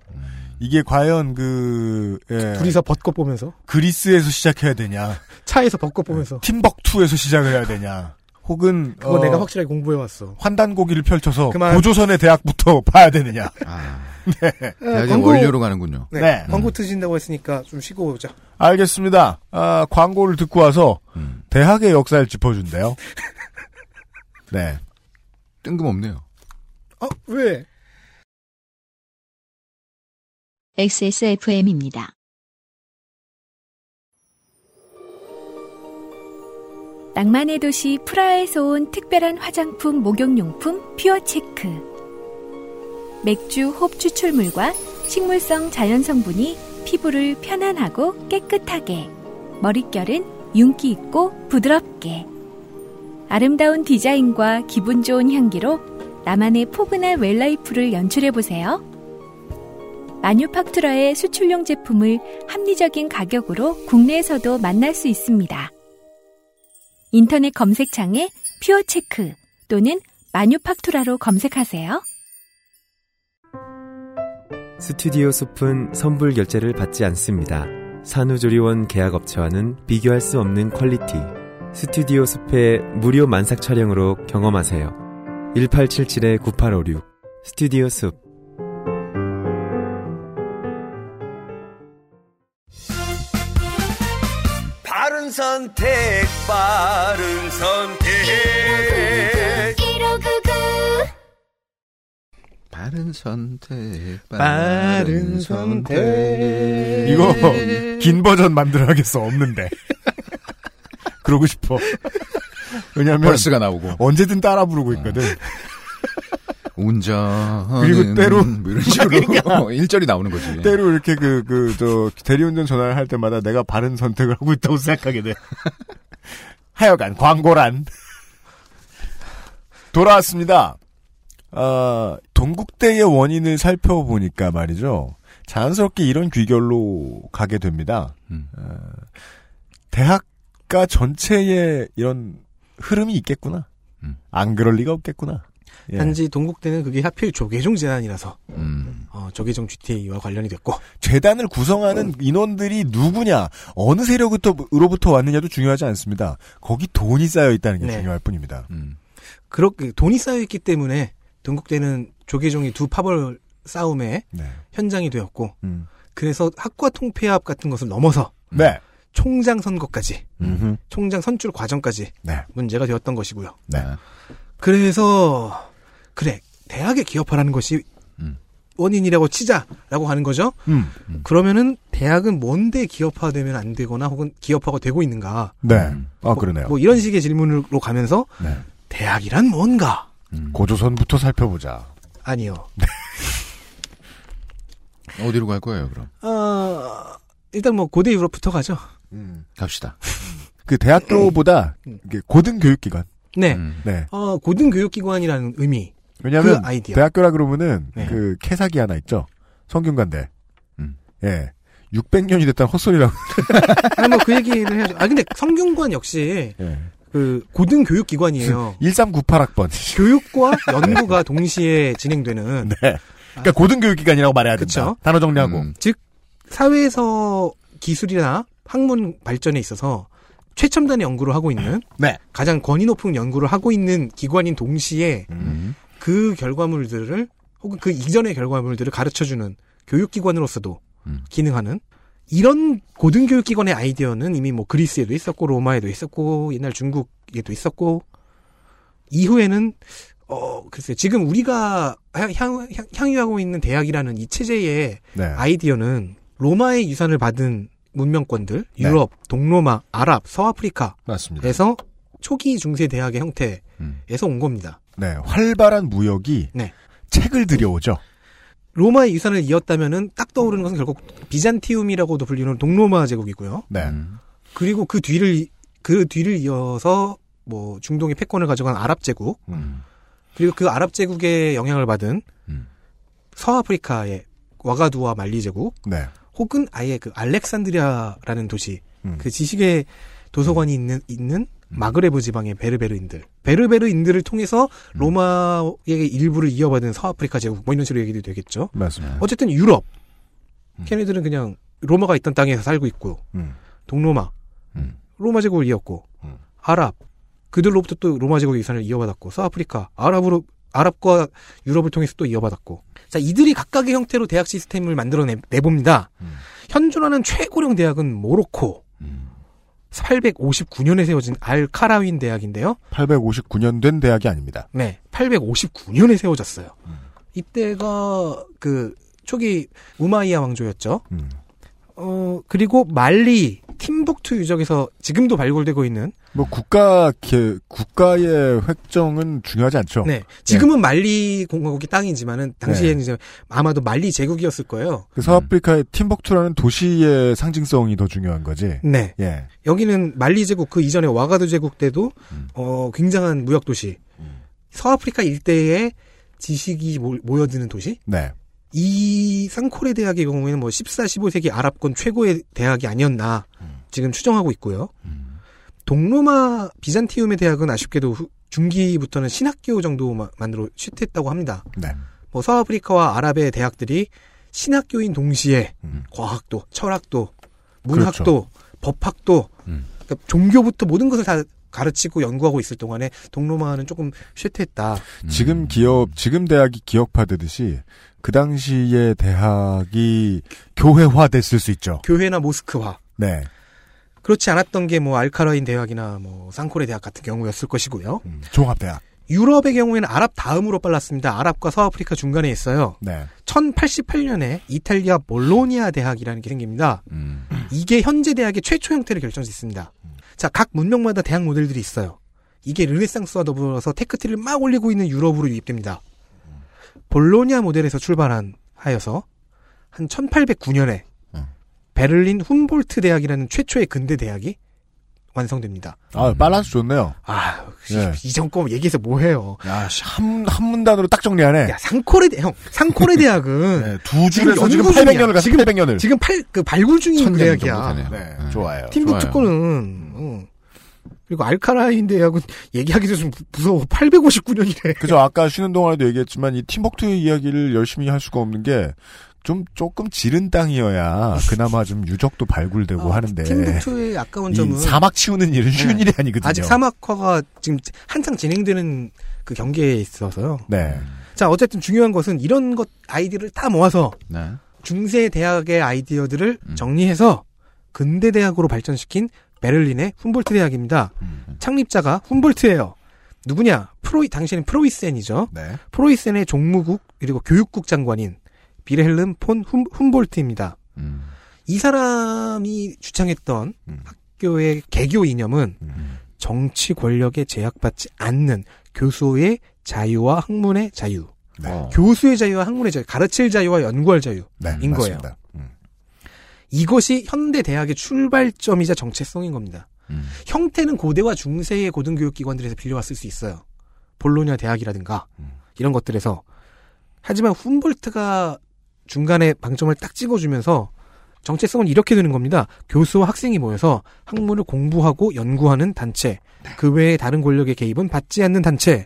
이게 과연 그, 예. 둘이서 벚꽃 보면서 그리스에서 시작해야 되냐. 차에서 벚꽃 보면서 팀벅투에서 시작을 해야 되냐. 혹은 그거 어, 내가 확실하게 공부해 왔어. 환단고기를 펼쳐서 그만. 고조선의 대학부터 봐야 되느냐. 아, 네. 대학이 광고- 원료로 가는군요. 네. 네. 광고 트신다고 했으니까 좀 쉬고 오자. 알겠습니다. 아, 광고를 듣고 와서 음. 대학의 역사를 짚어준대요. 네. 뜬금없네요. 어, 왜? XSFM입니다. 낭만의 도시 프라하에서 온 특별한 화장품 목욕용품 퓨어체크. 맥주 홉 추출물과 식물성 자연 성분이 피부를 편안하고 깨끗하게, 머릿결은 윤기 있고 부드럽게. 아름다운 디자인과 기분 좋은 향기로 나만의 포근한 well life를 연출해 보세요. 마뉴팍투라의 수출용 제품을 합리적인 가격으로 국내에서도 만날 수 있습니다. 인터넷 검색창에 퓨어체크 또는 마뉴팍투라로 검색하세요. 스튜디오 숲은 선불 결제를 받지 않습니다. 산후조리원 계약업체와는 비교할 수 없는 퀄리티. 스튜디오 숲의 무료 만삭 촬영으로 경험하세요. 1877-9856 스튜디오 숲 바른 선택, 바른 선택. 빠른 선택, 빠른 선택. 이거 긴 버전 만들어야겠어. 없는데. 그러고 싶어. 왜냐면 벌스가 나오고. 언제든 따라 부르고 있거든. 운전. 그리고 때로 뭐 이런 식으로 일절이 나오는 거지. 때로 이렇게 그, 그, 저, 대리운전 전화를 할 때마다 내가 바른 선택을 하고 있다고 생각하게 돼. 하여간, 광고란. 돌아왔습니다. 아, 동국대의 원인을 살펴보니까 말이죠. 자연스럽게 이런 귀결로 가게 됩니다. 음. 어, 대학가 전체에 이런 흐름이 있겠구나. 음. 안 그럴 리가 없겠구나. 예. 단지 동국대는 그게 하필 조계종 재단이라서 음. 어, 조계종 GTA와 관련이 됐고 재단을 구성하는 인원들이 누구냐, 어느 세력으로부터 왔느냐도 중요하지 않습니다. 거기 돈이 쌓여 있다는 게 네. 중요할 뿐입니다. 음. 그렇게 돈이 쌓여 있기 때문에 동국대는 조계종이 두 파벌 싸움의 네. 현장이 되었고 음. 그래서 학과 통폐합 같은 것을 넘어서 네. 총장 선거까지 음흠. 총장 선출 과정까지 네. 문제가 되었던 것이고요. 네. 그래서 그래 대학에 기업화라는 것이 음. 원인이라고 치자라고 하는 거죠. 음. 그러면은 대학은 뭔데 기업화되면 안 되거나 혹은 기업화가 되고 있는가? 네. 음. 아, 그러네요. 뭐 이런 식의 질문으로 가면서 네. 대학이란 뭔가? 음. 고조선부터 살펴보자. 아니요. 어디로 갈 거예요, 그럼? 어, 일단 뭐 고대 유럽부터 가죠. 갑시다. 그 대학교보다 음. 고등교육기관. 네. 음. 네. 어, 고등교육기관이라는 의미. 왜냐하면 그. 대학교라 그러면은 네. 그 캐사기 하나 있죠. 성균관대. 음. 예. 600년이 됐다는 헛소리라고. 아, 뭐그 얘기를 해야죠. 아, 근데 성균관 역시 예. 그 고등교육기관이에요. 1398학번. 교육과 연구가 동시에 진행되는. 네. 그러니까 고등교육기관이라고 말해야 된다. 그쵸. 단어 정리하고. 음. 즉, 사회에서 기술이나 학문 발전에 있어서 최첨단의 연구를 하고 있는 네. 가장 권위 높은 연구를 하고 있는 기관인 동시에 음. 그 결과물들을 혹은 그 이전의 결과물들을 가르쳐주는 교육기관으로서도 음. 기능하는 이런 고등교육기관의 아이디어는 이미 뭐 그리스에도 있었고 로마에도 있었고 옛날 중국에도 있었고 이후에는 어 글쎄 지금 우리가 향, 향, 향유하고 있는 대학이라는 이 체제의 네. 아이디어는 로마의 유산을 받은 문명권들 네. 유럽, 동로마, 아랍, 서아프리카에서 맞습니다. 초기 중세 대학의 형태에서 음. 온 겁니다. 네. 활발한 무역이 네. 책을 들여오죠. 로마의 유산을 이었다면은 딱 떠오르는 것은 결국 비잔티움이라고도 불리는 동로마 제국이고요. 네. 음. 그리고 그 뒤를 그 뒤를 이어서 뭐 중동의 패권을 가져간 아랍 제국 음. 그리고 그 아랍 제국의 영향을 받은 음. 서아프리카의 와가두와 말리 제국 네. 혹은 아예 그 알렉산드리아라는 도시 음. 그 지식의 도서관이 있는 있는 마그레브 지방의 베르베르인들, 베르베르인들을 통해서 음. 로마의 일부를 이어받은 서아프리카 제국 뭐 이런 식으로 얘기도 되겠죠. 맞습니다. 어쨌든 유럽. 걔네들은 그냥 로마가 있던 땅에서 살고 있고 음. 동로마. 로마 제국을 이었고 아랍. 그들로부터 또 로마 제국의 유산을 이어받았고 서아프리카 아랍으로 아랍과 유럽을 통해서 또 이어받았고. 자 이들이 각각의 형태로 대학 시스템을 만들어 내, 내봅니다. 현존하는 최고령 대학은 모로코 859년에 세워진 알 카라윈 대학인데요. 859년 된 대학이 아닙니다. 네, 859년에 세워졌어요. 이때가 그 초기 우마이야 왕조였죠. 어 그리고 말리 팀북투 유적에서 지금도 발굴되고 있는 뭐 국가 개, 국가의 획정은 중요하지 않죠. 네 지금은 말리 공화국이 땅이지만은 당시에는 이제 아마도 말리 제국이었을 거예요. 그 서아프리카의 팀벅투라는 도시의 상징성이 더 중요한 거지. 네. 예. 여기는 말리 제국 그 이전에 와가두 제국 때도 어 굉장한 무역 도시. 서아프리카 일대에 지식이 모, 모여드는 도시. 네. 이 상코레 대학의 경우에는 뭐 14, 15세기 아랍권 최고의 대학이 아니었나 지금 추정하고 있고요. 동로마 비잔티움의 대학은 아쉽게도 후- 중기부터는 신학교 정도만 만들어 슈트했다고 합니다. 네. 뭐 서아프리카와 아랍의 대학들이 신학교인 동시에 과학도, 철학도, 문학도, 그렇죠. 법학도, 그러니까 종교부터 모든 것을 다 가르치고 연구하고 있을 동안에 동로마는 조금 쇠퇴했다. 지금 기업, 지금 대학이 기업화되듯이 그 당시에 대학이 교회화됐을 수 있죠. 교회나 모스크화. 네. 그렇지 않았던 게 뭐 알카라인 대학이나 뭐 상코레 대학 같은 경우였을 것이고요. 종합대학. 유럽의 경우에는 아랍 다음으로 빨랐습니다. 아랍과 서아프리카 중간에 있어요. 네. 1088년에 이탈리아 볼로니아 대학이라는 게 생깁니다. 이게 현재 대학의 최초 형태를 결정짓습니다. 자, 각 문명마다 대학 모델들이 있어요. 이게 르네상스와 더불어서 tech tree를 막 올리고 있는 유럽으로 유입됩니다. 볼로니아 모델에서 출발한 하여서 한 1809년에 베를린 훔볼트 대학이라는 최초의 근대 대학이 완성됩니다. 아, 밸런스 좋네요. 아, 예. 이전 거 얘기해서 뭐해요. 야, 씨, 한, 한 문단으로 딱 정리하네. 야, 상코레 대, 형, 상코레 대학은. 두 줄에서 지금 연구 중이야. 800년을 갔어, 지금 800년을. 지금 팔, 그 발굴 중인 대학이야. 되네요. 네, 좋아요. 팀북 좋아요. 거는, 어. 그리고 알카라인 대학은 얘기하기도 좀 무서워. 859년이래. 그죠. 아까 쉬는 동안에도 얘기했지만 이 팀벅투의 이야기를 열심히 할 수가 없는 게 좀 조금 지른 땅이어야 그나마 좀 유적도 발굴되고 하는데. 팀북투의 아까운 이 점은 사막 치우는 일은 쉬운 네. 일이 아니거든요. 아직 사막화가 지금 한창 진행되는 그 경계에 있어서요. 네. 자, 어쨌든 중요한 것은 이런 것 아이디를 다 모아서 네. 중세 대학의 아이디어들을 정리해서 근대 대학으로 발전시킨 베를린의 훔볼트 대학입니다. 창립자가 훔볼트예요. 누구냐? 프로이 당시에는 프로이센이죠. 네. 프로이센의 종무국 그리고 교육국 장관인 비레헬름 폰 훔, 훔볼트입니다. 이 사람이 주창했던 학교의 개교 이념은 정치 권력에 제약받지 않는 교수의 자유와 학문의 자유. 교수의 자유와 학문의 자유, 가르칠 자유와 연구할 자유인 네, 거예요. 맞습니다. 이것이 현대 대학의 출발점이자 정체성인 겁니다. 형태는 고대와 중세의 고등교육기관들에서 빌려왔을 수 있어요. 볼로냐 대학이라든가 이런 것들에서 하지만 훔볼트가 중간에 방점을 딱 찍어주면서 정체성은 이렇게 되는 겁니다. 교수와 학생이 모여서 학문을 공부하고 연구하는 단체. 그 외에 다른 권력의 개입은 받지 않는 단체.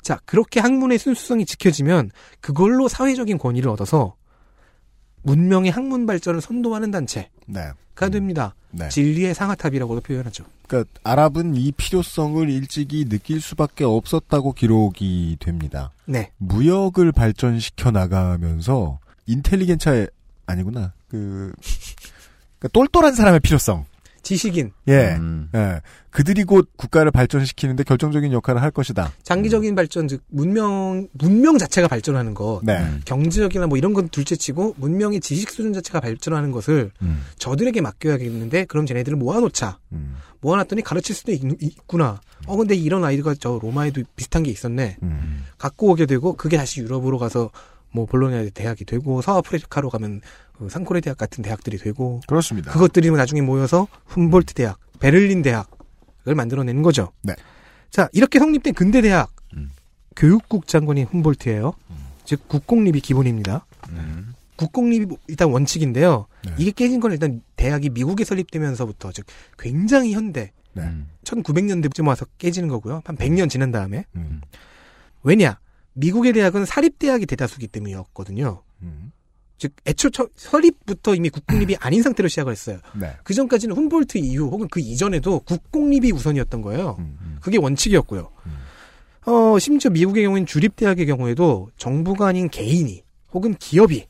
자, 그렇게 학문의 순수성이 지켜지면 그걸로 사회적인 권위를 얻어서 문명의 학문 발전을 선도하는 단체가 네. 됩니다. 네. 진리의 상하탑이라고도 표현하죠. 그러니까 아랍은 이 필요성을 일찍이 느낄 수밖에 없었다고 기록이 됩니다. 네. 무역을 발전시켜 나가면서 인텔리겐차의 아니구나. 그 그러니까 똘똘한 사람의 필요성. 지식인. 예. 음. 예. 그들이 곧 국가를 발전시키는데 결정적인 역할을 할 것이다. 장기적인 발전, 즉 문명 문명 자체가 발전하는 것, 네. 경제적이나 뭐 이런 건 둘째 치고 문명의 지식 수준 자체가 발전하는 것을 음. 저들에게 맡겨야겠는데 그럼 쟤네들을 모아놓자. 모아놨더니 가르칠 수도 있, 구나 어 근데 이런 아이디가 저 로마에도 비슷한 게 있었네. 음. 갖고 오게 되고 그게 다시 유럽으로 가서 뭐 볼로냐 대학이 되고 서아프리카로 가면 그 상코레 대학 같은 대학들이 되고 그렇습니다. 그것들이 나중에 모여서 훔볼트 대학, 베를린 대학을 만들어내는 거죠. 네. 자 이렇게 성립된 근대 대학 교육국 장관이 훔볼트예요. 즉 국공립이 기본입니다. 국공립이 일단 원칙인데요. 이게 깨진 건 일단 대학이 미국에 설립되면서부터 즉 굉장히 현대 네. 1900년대쯤 와서 깨지는 거고요. 한 100년 지난 다음에. 음. 왜냐? 미국의 대학은 사립대학이 대다수기 때문이었거든요. 음. 즉, 애초 처, 설립부터 이미 국공립이 아닌 상태로 시작을 했어요. 네. 그 전까지는 훔볼트 이후 혹은 그 이전에도 국공립이 우선이었던 거예요. 음, 그게 원칙이었고요. 어, 심지어 미국의 경우에는 주립대학의 경우에도 정부가 아닌 개인이 혹은 기업이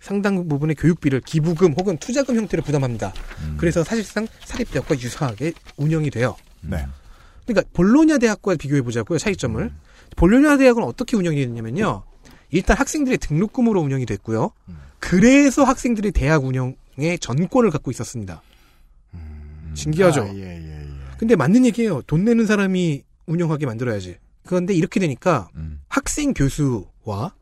상당 부분의 교육비를 기부금 혹은 투자금 형태로 부담합니다. 그래서 사실상 사립대학과 유사하게 운영이 돼요. 네. 그러니까 볼로냐 대학과 비교해 보자고요. 차이점을. 볼로냐 대학은 어떻게 운영이 됐냐면요. 일단 학생들의 등록금으로 운영이 됐고요. 그래서 학생들이 대학 운영의 전권을 갖고 있었습니다. 신기하죠. 아, 예, 예, 예. 근데 맞는 얘기예요. 돈 내는 사람이 운영하게 만들어야지. 그런데 이렇게 되니까 학생 교수와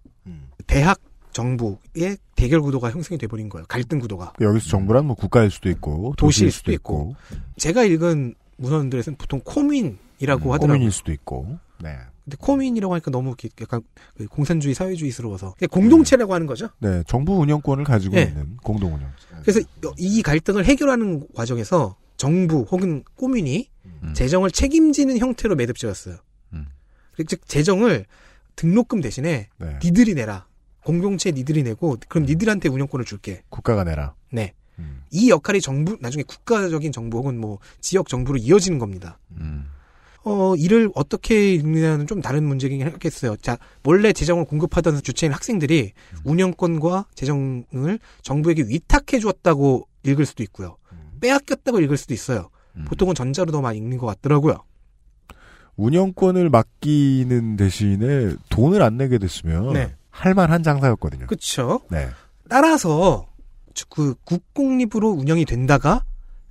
대학 정부의 대결 구도가 형성이 돼버린 거예요. 갈등 구도가. 여기서 정부란 뭐 국가일 수도 있고 도시일 도시일 수도 있고. 제가 읽은 문헌들에서는 보통 코민이라고 하더라고요. 고민일 수도 있고. 네. 근데 코민이라고 하니까 너무 이렇게 약간 그 공산주의 사회주의스러워서 공동체라고 하는 거죠. 네, 정부 운영권을 가지고 예. 있는 공동 운영. 그래서 이 갈등을 해결하는 과정에서 정부 혹은 꼬민이 재정을 책임지는 형태로 매듭 지었어요. 즉 재정을 등록금 대신에 네. 니들이 내라. 공동체 니들이 내고 그럼 니들한테 운영권을 줄게. 국가가 내라. 네. 이 역할이 정부 나중에 국가적인 정부 혹은 뭐 지역 정부로 이어지는 겁니다. 어 이를 어떻게 읽느냐는 좀 다른 문제긴 하겠어요. 자 원래 재정을 공급하던 주체인 학생들이 운영권과 재정을 정부에게 위탁해 주었다고 읽을 수도 있고요. 빼앗겼다고 읽을 수도 있어요. 보통은 전자로 더 많이 읽는 것 같더라고요. 운영권을 맡기는 대신에 돈을 안 내게 됐으면 네. 할만한 장사였거든요. 그렇죠. 네. 따라서 그 국공립으로 운영이 된다가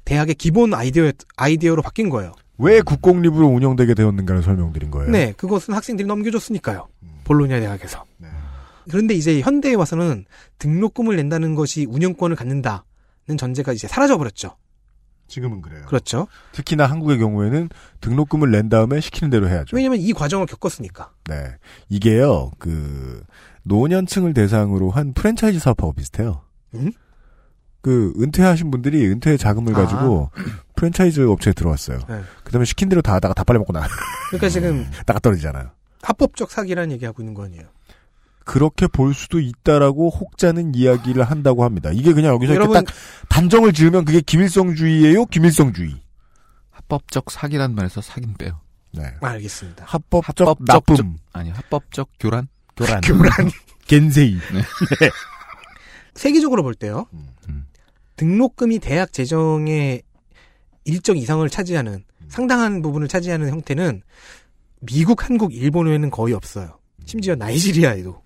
대학의 기본 아이디어 아이디어로 바뀐 거예요. 왜 국공립으로 운영되게 되었는가를 설명드린 거예요. 네, 그것은 학생들이 넘겨줬으니까요. 볼로냐 대학에서. 그런데 이제 현대에 와서는 등록금을 낸다는 것이 운영권을 갖는다는 전제가 이제 사라져 버렸죠. 지금은 그래요. 그렇죠. 특히나 한국의 경우에는 등록금을 낸 다음에 시키는 대로 해야죠. 왜냐면 이 과정을 겪었으니까. 네. 이게요, 그, 노년층을 대상으로 한 프랜차이즈 사업하고 비슷해요. 음? 그, 은퇴하신 분들이 은퇴 자금을 가지고 프랜차이즈 업체에 들어왔어요. 네. 그 다음에 시킨 대로 다 하다가 다 빨리 먹고 나. 그러니까 지금 나가 떨어지잖아요. 합법적 사기라는 얘기하고 있는 거 아니에요. 그렇게 볼 수도 있다라고 혹자는 이야기를 한다고 합니다. 이게 그냥 여기서 여러분- 이렇게 딱 단정을 지으면 그게 김일성주의예요? 김일성주의. 합법적 사기란 말에서 사긴 빼요. 네. 알겠습니다. 합법적, 합법적 나쁨. 조- 아니 합법적 교란. 교란. 교란. 겐세이. 네. 세계적으로 볼 때요. 음. 등록금이 대학 재정의 일정 이상을 차지하는 상당한 부분을 차지하는 형태는 미국, 한국, 일본 외에는 거의 없어요. 심지어 나이지리아에도.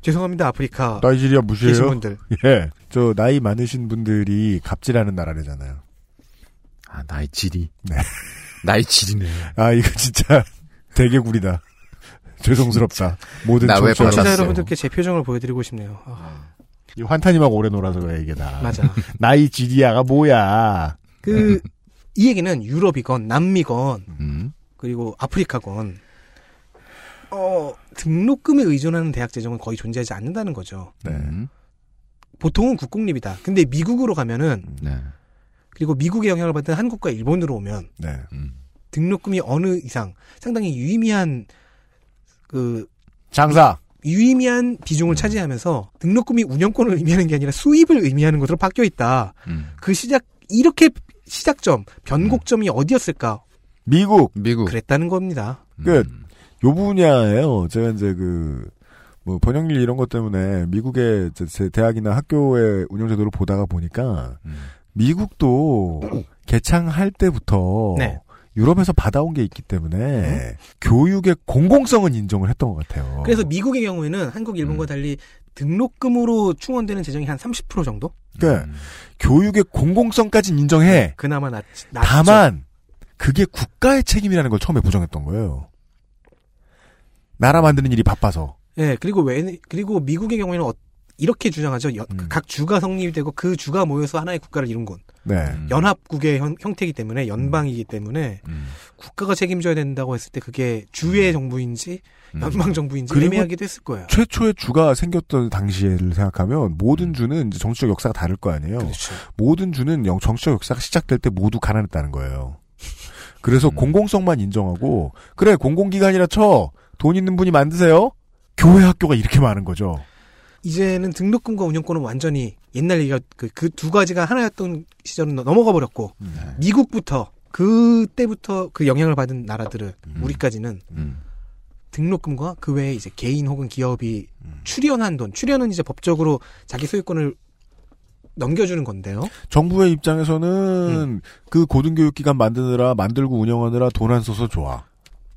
죄송합니다, 아프리카. 나이지리아 무시해요? 계신 분들. 예. 저 나이 많으신 분들이 갑질하는 나라래잖아요. 아 나이 질이. 네. 나이 질이네. 아 이거 진짜 대개구리다. 죄송스럽다. 모든 청취자 여러분들께 제 표정을 보여드리고 싶네요. 아, 이 환타님하고 오래 놀아서 그래 이게 다. 맞아. 나이지리아가 뭐야? 그, 이 얘기는 유럽이건, 남미건, 음. 그리고 아프리카건, 어, 등록금에 의존하는 대학 재정은 거의 존재하지 않는다는 거죠. 네. 음. 보통은 국공립이다. 근데 미국으로 가면은, 네. 그리고 미국의 영향을 받은 한국과 일본으로 오면, 네. 등록금이 어느 이상 상당히 유의미한, 그, 장사. 유의미한 비중을 차지하면서 등록금이 운영권을 의미하는 게 아니라 수입을 의미하는 것으로 바뀌어 있다. 음. 그 시작, 이렇게 시작점, 변곡점이 어디였을까? 미국. 미국. 그랬다는 겁니다. 그, 요 분야예요. 제가 이제 그, 뭐, 번역일 이런 것 때문에 미국의 제 대학이나 학교의 운영제도를 보다가 보니까, 미국도 개창할 때부터 네. 유럽에서 받아온 게 있기 때문에 교육의 공공성은 인정을 했던 것 같아요. 그래서 미국의 경우에는 한국, 일본과 달리 등록금으로 충원되는 재정이 한 30% 정도? 그러니까 교육의 공공성까지 인정해. 그나마 낮, 낮죠. 다만 그게 국가의 책임이라는 걸 처음에 부정했던 거예요. 나라 만드는 일이 바빠서. 예, 그리고 왜, 그리고 미국의 경우에는 어- 이렇게 주장하죠. 여- 음. 각 주가 성립이 되고 그 주가 모여서 하나의 국가를 이룬 곳. 네. 음. 연합국의 형, 형태이기 때문에 연방이기 때문에 국가가 책임져야 된다고 했을 때 그게 주의 정부인지 연방 정부인지 애매하기도 했을 거예요. 최초의 주가 생겼던 당시를 생각하면 모든 주는 이제 정치적 역사가 다를 거 아니에요. 그렇죠. 모든 주는 영- 정치적 역사가 시작될 때 모두 가난했다는 거예요. 그래서 음. 공공성만 인정하고 그래 공공기관이라 쳐 돈 있는 분이 만드세요. 교회 학교가 이렇게 많은 거죠. 이제는 등록금과 운영권은 완전히 옛날 얘기가 그두 가지가 하나였던 시절은 넘어가 버렸고 네. 미국부터 그때부터 그 영향을 받은 나라들은 음. 우리까지는 등록금과 그 외에 이제 개인 혹은 기업이 음. 출연한 돈, 출연은 이제 법적으로 자기 소유권을 넘겨주는 건데요. 정부의 입장에서는 그 고등교육기관 만드느라 만들고 운영하느라 돈 안 써서 좋아.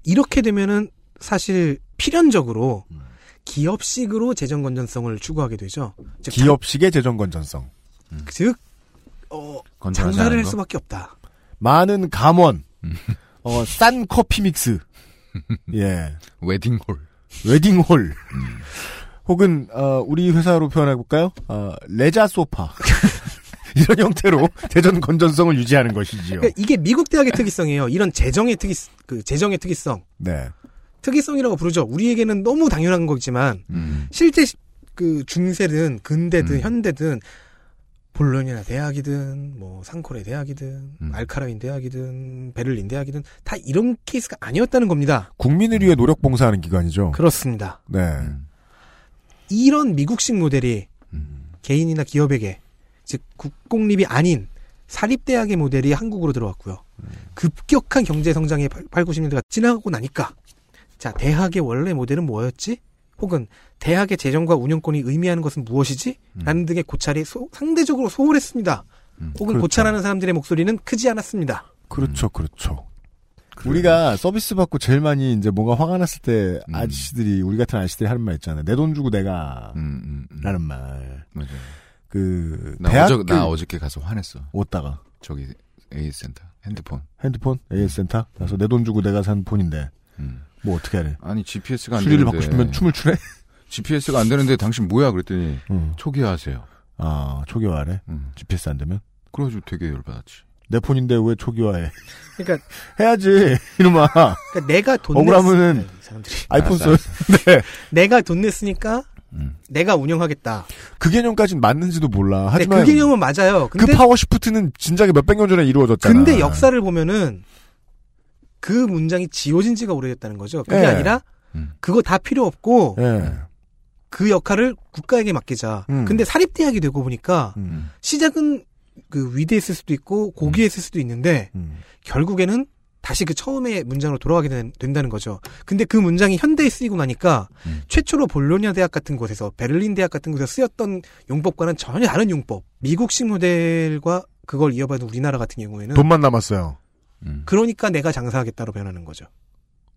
이렇게 되면은 사실 필연적으로 기업식으로 재정 건전성을 추구하게 되죠. 즉, 기업식의 재정 건전성. 즉 어, 장사를 할 거? 수밖에 없다. 많은 감원, 어, 싼 커피 믹스, 예, 웨딩홀, 웨딩홀, 혹은 어, 우리 회사로 표현해 볼까요? 어, 레자 소파 이런 형태로 재정 건전성을 유지하는 것이지요. 그러니까 이게 미국 대학의 특이성이에요. 이런 재정의 특이 그 재정의 특이성. 네. 특이성이라고 부르죠. 우리에게는 너무 당연한 거지만 음. 실제 시- 그 중세든 근대든 현대든 볼로냐 대학이든 뭐 상코레 대학이든 알카라윈 대학이든 베를린 대학이든 다 이런 케이스가 아니었다는 겁니다. 국민을 위해 노력 봉사하는 기관이죠. 그렇습니다. 네. 이런 미국식 모델이 개인이나 기업에게 즉 국공립이 아닌 사립대학의 모델이 한국으로 들어왔고요. 급격한 경제 성장의 8, 90년대가 지나가고 나니까 자 대학의 원래 모델은 뭐였지? 혹은 대학의 재정과 운영권이 의미하는 것은 무엇이지? 라는 등의 고찰이 소- 상대적으로 소홀했습니다. 혹은 그렇죠. 고찰하는 사람들의 목소리는 크지 않았습니다. 그렇죠, 그렇죠. 우리가 서비스 받고 제일 많이 이제 뭔가 화가 났을 때 아저씨들이 우리 같은 아저씨들이 하는 말 있잖아요. 내 돈 주고 내가 라는 말. 맞아요. 그 나, 대학교 어저, 나 어저께 가서 화냈어. 어디다가 저기 AS센터 핸드폰. 핸드폰 AS 센터 가서 내 돈 주고 내가 산 폰인데 뭐 어떻게 하래? 아니 GPS가 안 수리를 되는데. 받고 싶으면 춤을 추래? GPS가 안 되는데 당신 뭐야 그랬더니 초기화하세요. 아 초기화하래? GPS 안 되면? 그래가지고 되게 열받았지. 내 폰인데 왜 초기화해? 그러니까 해야지 이놈아. 그러니까 내가 돈 억울하면은 냈... 사람들이 아이폰 써. 네. 내가 돈 냈으니까 내가 운영하겠다. 그 개념까지는 맞는지도 몰라. 네, 하지만 그 개념은 맞아요. 근데 그 파워 시프트는 진작에 몇백 년 전에 이루어졌잖아. 근데 역사를 보면은 그 문장이 지워진 지가 오래됐다는 거죠. 그게 예. 아니라 그거 다 필요 없고 예. 그 역할을 국가에게 맡기자. 음. 근데 사립대학이 되고 보니까 음. 시작은 그 위대했을 수도 있고 고귀했을 수도 있는데 음. 결국에는 다시 그 처음의 문장으로 돌아가게 된, 된다는 거죠. 근데 그 문장이 현대에 쓰이고 나니까 최초로 볼로냐 대학 같은 곳에서 베를린 대학 같은 곳에서 쓰였던 용법과는 전혀 다른 용법. 미국식 모델과 그걸 이어받은 우리나라 같은 경우에는 돈만 남았어요. 그러니까 내가 장사하겠다로 변하는 거죠.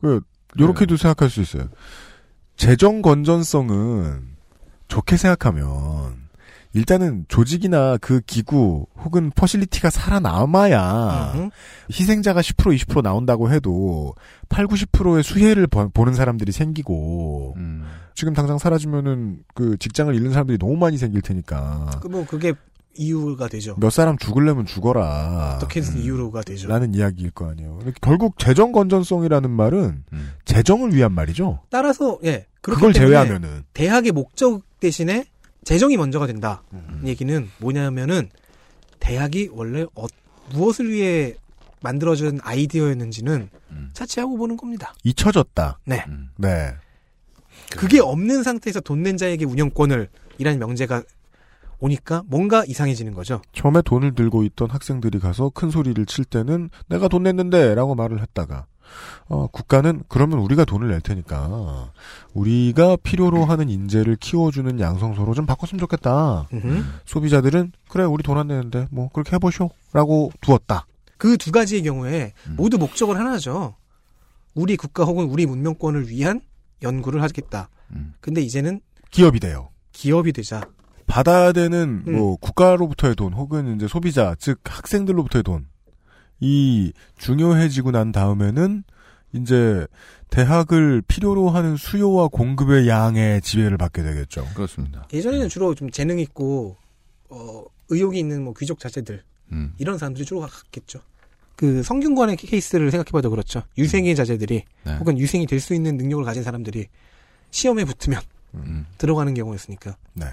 그 요렇게도 생각할 수 있어요. 재정 건전성은 좋게 생각하면 일단은 조직이나 그 기구 혹은 facility가 살아남아야 희생자가 10% 20% 나온다고 해도 8, 90%의 수혜를 버- 보는 사람들이 생기고 음. 지금 당장 사라지면은 그 직장을 잃는 사람들이 너무 많이 생길 테니까 그뭐 그게 이유가 되죠. 몇 사람 죽을려면 죽어라. 어떻게든 이유로가 되죠. 라는 이야기일 거 아니에요. 그러니까 결국 재정 건전성이라는 말은 재정을 위한 말이죠. 따라서 예 그렇기 그걸 때문에 제외하면은 대학의 목적 대신에 재정이 먼저가 된다. 음. 얘기는 뭐냐면은 대학이 원래 어- 무엇을 위해 만들어진 아이디어였는지는 차치하고 보는 겁니다. 잊혀졌다. 네. 네. 그게 없는 상태에서 돈 낸 자에게 운영권을 이라는 명제가 오니까 뭔가 이상해지는 거죠. 처음에 돈을 들고 있던 학생들이 가서 큰 소리를 칠 때는 내가 돈 냈는데 라고 말을 했다가 어, 국가는 그러면 우리가 돈을 낼 테니까 우리가 필요로 하는 인재를 키워주는 양성소로 좀 바꿨으면 좋겠다. 소비자들은 그래 우리 돈 안 내는데 뭐 그렇게 해보쇼 라고 두었다. 그 두 가지의 경우에 모두 목적은 하나죠. 우리 국가 혹은 우리 문명권을 위한 연구를 하겠다. 근데 이제는 기업이 돼요. 기업이 되자. 받아야 되는 음. 뭐 국가로부터의 돈 혹은 이제 소비자 즉 학생들로부터의 돈이 중요해지고 난 다음에는 이제 대학을 필요로 하는 수요와 공급의 양의 지배를 받게 되겠죠. 그렇습니다. 예전에는 주로 좀 재능 있고 어, 의욕이 있는 뭐 귀족 자제들 음. 이런 사람들이 주로 갔겠죠. 그 성균관의 케이스를 생각해봐도 그렇죠. 유생의 자제들이 네. 혹은 유생이 될 수 있는 능력을 가진 사람들이 시험에 붙으면 음. 들어가는 경우였으니까. 네.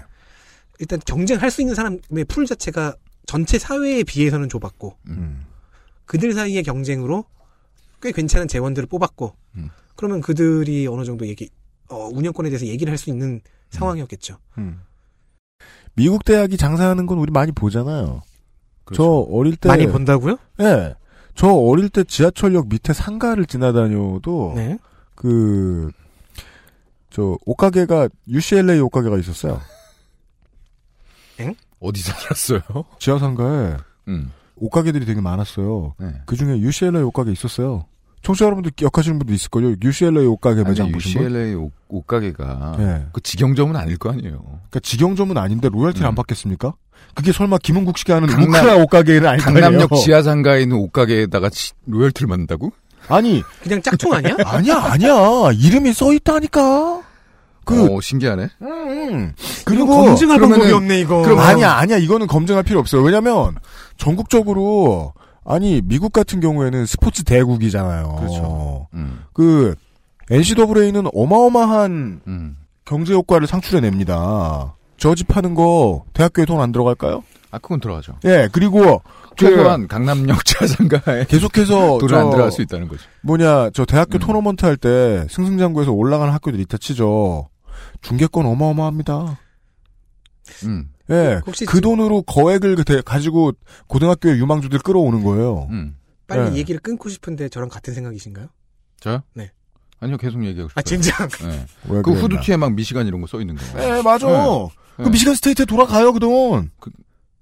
일단 경쟁할 수 있는 사람의 풀 자체가 전체 사회에 비해서는 좁았고 음. 그들 사이의 경쟁으로 꽤 괜찮은 재원들을 뽑았고 음. 그러면 그들이 어느 정도 얘기 어, 운영권에 대해서 얘기를 할 수 있는 상황이었겠죠. 음. 미국 대학이 장사하는 건 우리 많이 보잖아요. 저 그렇죠. 어릴 때 많이 본다고요? 네. 저 어릴 때 지하철역 밑에 상가를 지나다녀도 네. 그, 저, 옷가게가, UCLA 옷가게가 있었어요. 어디서 살았어요? 지하상가에 음. 옷가게들이 되게 많았어요. 네. 그 중에 UCLA 옷가게 있었어요. 청취자 여러분들 기억하시는 분도 있을걸요? UCLA 옷가게 매장 아니, 보신 분? UCLA 옷, 옷가게가 네. 그 직영점은 아닐 거 아니에요. 그러니까 직영점은 아닌데 로열티를 음. 안 받겠습니까? 그게 설마 김은국 씨가 하는 강남- 우크라 옷가게는 아닐 거 아니에요? 강남역 지하상가에 있는 옷가게에다가 치- 로열티를 받는다고? 아니, 그냥 짝퉁 아니야? 아니야, 아니야. 이름이 써 있다니까. 그, 어, 신기하네. 음. 그리고 검증할 방법이 없네 이거. 그럼 아니야, 아니야. 이거는 검증할 필요 없어요. 왜냐면 전국적으로 아니 미국 같은 경우에는 스포츠 대국이잖아요. 그렇죠. 음. 그 NCAA는 어마어마한 음. 경제 효과를 상출해냅니다. 저집하는 거 대학교에 돈 안 들어갈까요? 아, 그건 들어가죠. 예, 그리고 그 최소한 강남역 지하상가에 계속해서 돈을 안저 들어갈 수 있다는 거죠. 뭐냐 저 대학교 음. 토너먼트 할 때 승승장구에서 올라가는 학교들 있다 치죠. 중계권 어마어마합니다. 음. 예, 혹시 그 돈으로 거액을 그 대- 가지고 고등학교의 유망주들 끌어오는 거예요. 음. 빨리 네. 얘기를 끊고 싶은데 저랑 같은 생각이신가요? 저요? 네. 아니요, 계속 얘기하고 싶어요. 아 진짜. 네. 왜 그? 후드티에 막 미시간 이런 거 써 있는 거. 예, 맞아. 네. 그 네. 미시간 스테이트에 돌아가요 그 돈.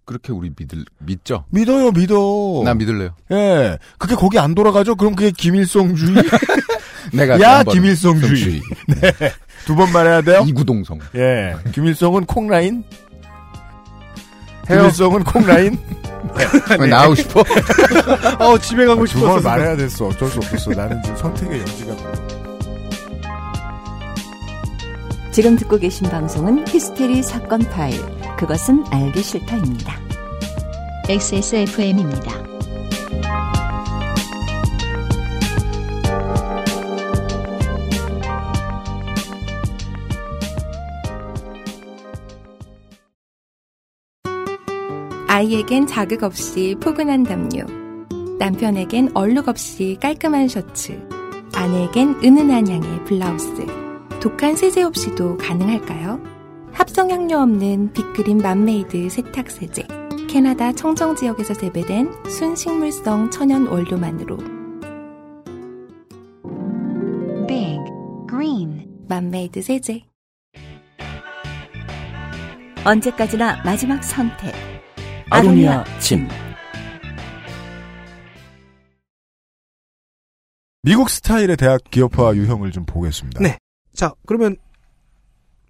그렇게 우리 믿을, 믿죠? 믿어요, 믿어. 나 믿을래요. 예, 그게 거기 안 돌아가죠? 그럼 그게 김일성주의? 내가 야, 김일성주의. 네. 두 번 말해야 돼요? 이구동성. 예, 김일성은 콩라인. 김일성은 콩라인. 왜 나오고 싶어? 어 집에 가고 두번 싶었어. 말해야 됐어. 어쩔 수 없었어. 나는 지금 선택의 여지가. 지금 듣고 계신 방송은 히스테리 사건 파일. 그것은 알기 싫다입니다. XSFM입니다. 아이에겐 자극 없이 포근한 담요. 남편에겐 얼룩 없이 깔끔한 셔츠. 아내에겐 은은한 향의 블라우스. 독한 세제 없이도 가능할까요? 합성향료 없는 빅그린 맘메이드 세탁세제. 캐나다 청정 지역에서 재배된 순식물성 천연 원료만으로 Big Green 맘메이드 세제. 언제까지나 마지막 선택. 아로니아 진. 미국 스타일의 대학 기업화 유형을 좀 보겠습니다. 네. 자 그러면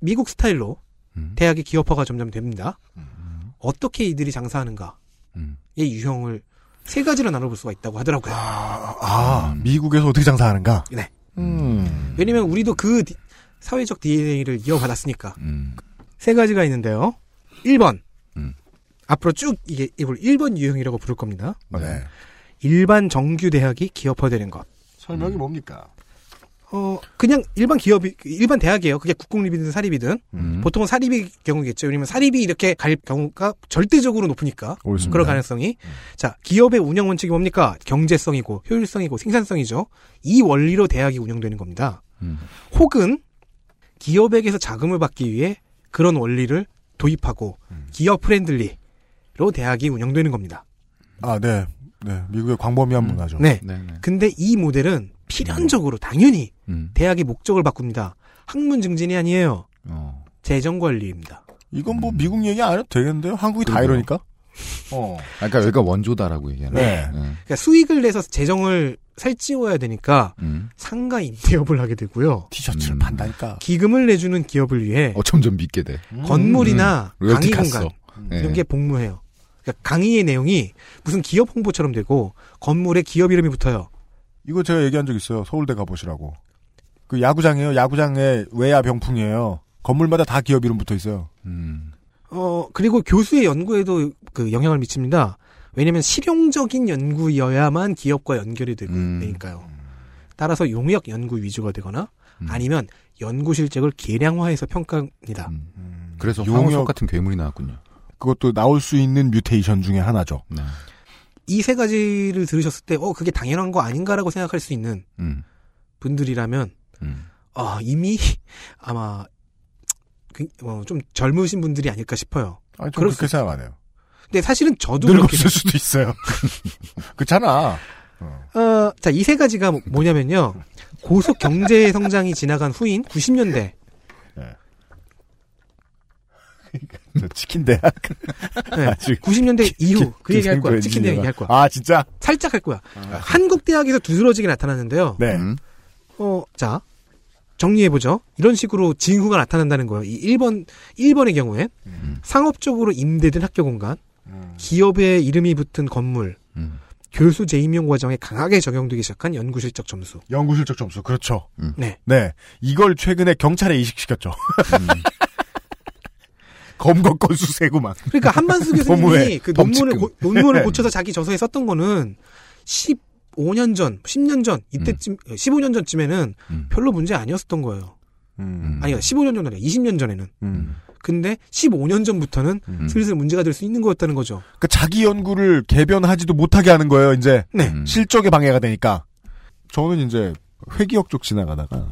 미국 스타일로 음. 대학의 기업화가 점점 됩니다. 어떻게 이들이 장사하는가의 음. 유형을 세 가지로 나눠볼 수가 있다고 하더라고요. 아, 미국에서 어떻게 장사하는가? 네. 음. 왜냐면 우리도 그 디- 사회적 DNA를 이어받았으니까. 음. 세 가지가 있는데요. 1번. 음. 앞으로 쭉 이게 이걸 1번 유형이라고 부를 겁니다. 네. 일반 정규 대학이 기업화되는 것. 설명이 뭡니까? 어, 그냥 일반 기업이, 일반 대학이에요. 그게 국공립이든 사립이든. 음. 보통은 사립의 경우겠죠. 왜냐면 사립이 이렇게 갈 경우가 절대적으로 높으니까. 옳습니다. 그럴 가능성이. 자, 기업의 운영 원칙이 뭡니까? 경제성이고, 효율성이고, 생산성이죠. 이 원리로 대학이 운영되는 겁니다. 음. 혹은 기업에게서 자금을 받기 위해 그런 원리를 도입하고 기업 friendly 로 대학이 운영되는 겁니다. 아, 네. 네. 미국의 광범위한 문화죠. 네. 네, 네. 근데 이 모델은 필연적으로 당연히 음. 대학의 목적을 바꿉니다. 학문 증진이 아니에요. 어. 재정 관리입니다. 이건 뭐 미국 얘기 안 해도 되겠는데요? 한국이 다 그러게요. 이러니까? 어. 아, 그러니까 여기가 원조다라고 얘기하는 네. 거예요. 네. 그러니까 수익을 내서 재정을 살찌워야 되니까 음. 상가 임대업을 하게 되고요. 티셔츠를 음. 판다니까. 기금을 내주는 기업을 위해 어, 점점 믿게 돼. 건물이나 음. 강의. 공간 네. 이런 게 복무해요. 그러니까 강의의 내용이 무슨 기업 홍보처럼 되고 건물에 기업 이름이 붙어요. 이거 제가 얘기한 적 있어요. 서울대 가보시라고. 그 야구장이에요. 야구장의 외야 병풍이에요. 건물마다 다 기업 이름 붙어 있어요. 음. 어 그리고 교수의 연구에도 그 영향을 미칩니다. 왜냐하면 실용적인 연구여야만 기업과 연결이 되고 음. 되니까요. 따라서 용역 연구 위주가 되거나 음. 아니면 연구 실적을 계량화해서 평가합니다. 음. 그래서 용역- 같은 괴물이 나왔군요. 그것도 나올 수 있는 뮤테이션 중에 하나죠. 네. 이세 가지를 들으셨을 때, 어, 그게 당연한 거 아닌가라고 생각할 수 있는 음. 분들이라면, 음. 어, 이미 아마 그, 어, 좀 젊으신 분들이 아닐까 싶어요. 아니, 좀 그럴 그렇게 수- 생각 안 해요. 근데 사실은 저도 늙었을 수도 있어요. 그렇잖아. 어, 자, 이 세 가지가 뭐- 뭐냐면요. 고속 경제 성장이 지나간 후인 90년대. 저 치킨 대학. 네, 아주 90년대 이후 그 얘기 할 거야. 치킨 대학 엔지니어가. 얘기 할 거야. 아, 진짜? 살짝 할 거야. 한국 대학에서 두드러지게 나타났는데요. 네. 어, 자. 정리해보죠. 이런 식으로 징후가 나타난다는 거예요. 이 1번, 1번의 경우엔 상업적으로 임대된 학교 공간, 기업의 이름이 붙은 건물, 교수 재임용 과정에 강하게 적용되기 시작한 연구 실적 점수. 연구 실적 점수. 그렇죠. 네. 네. 이걸 최근에 경찰에 이식시켰죠. 검거 건수 세고만. 그러니까 한만수 교수님이 그 논문을. 고, 논문을 네. 고쳐서 자기 저서에 썼던 거는 15년 전, 10년 전 이때쯤 15년 전쯤에는 별로 문제 아니었던 거예요. 음. 아니 15년 전이 아니라 20년 전에는. 근데 15년 전부터는 슬슬 문제가 될 수 있는 거였다는 거죠. 그 자기 연구를 개변하지도 못하게 하는 거예요, 이제. 네. 실적에 방해가 되니까. 저는 이제 회기역 쪽 지나가다가.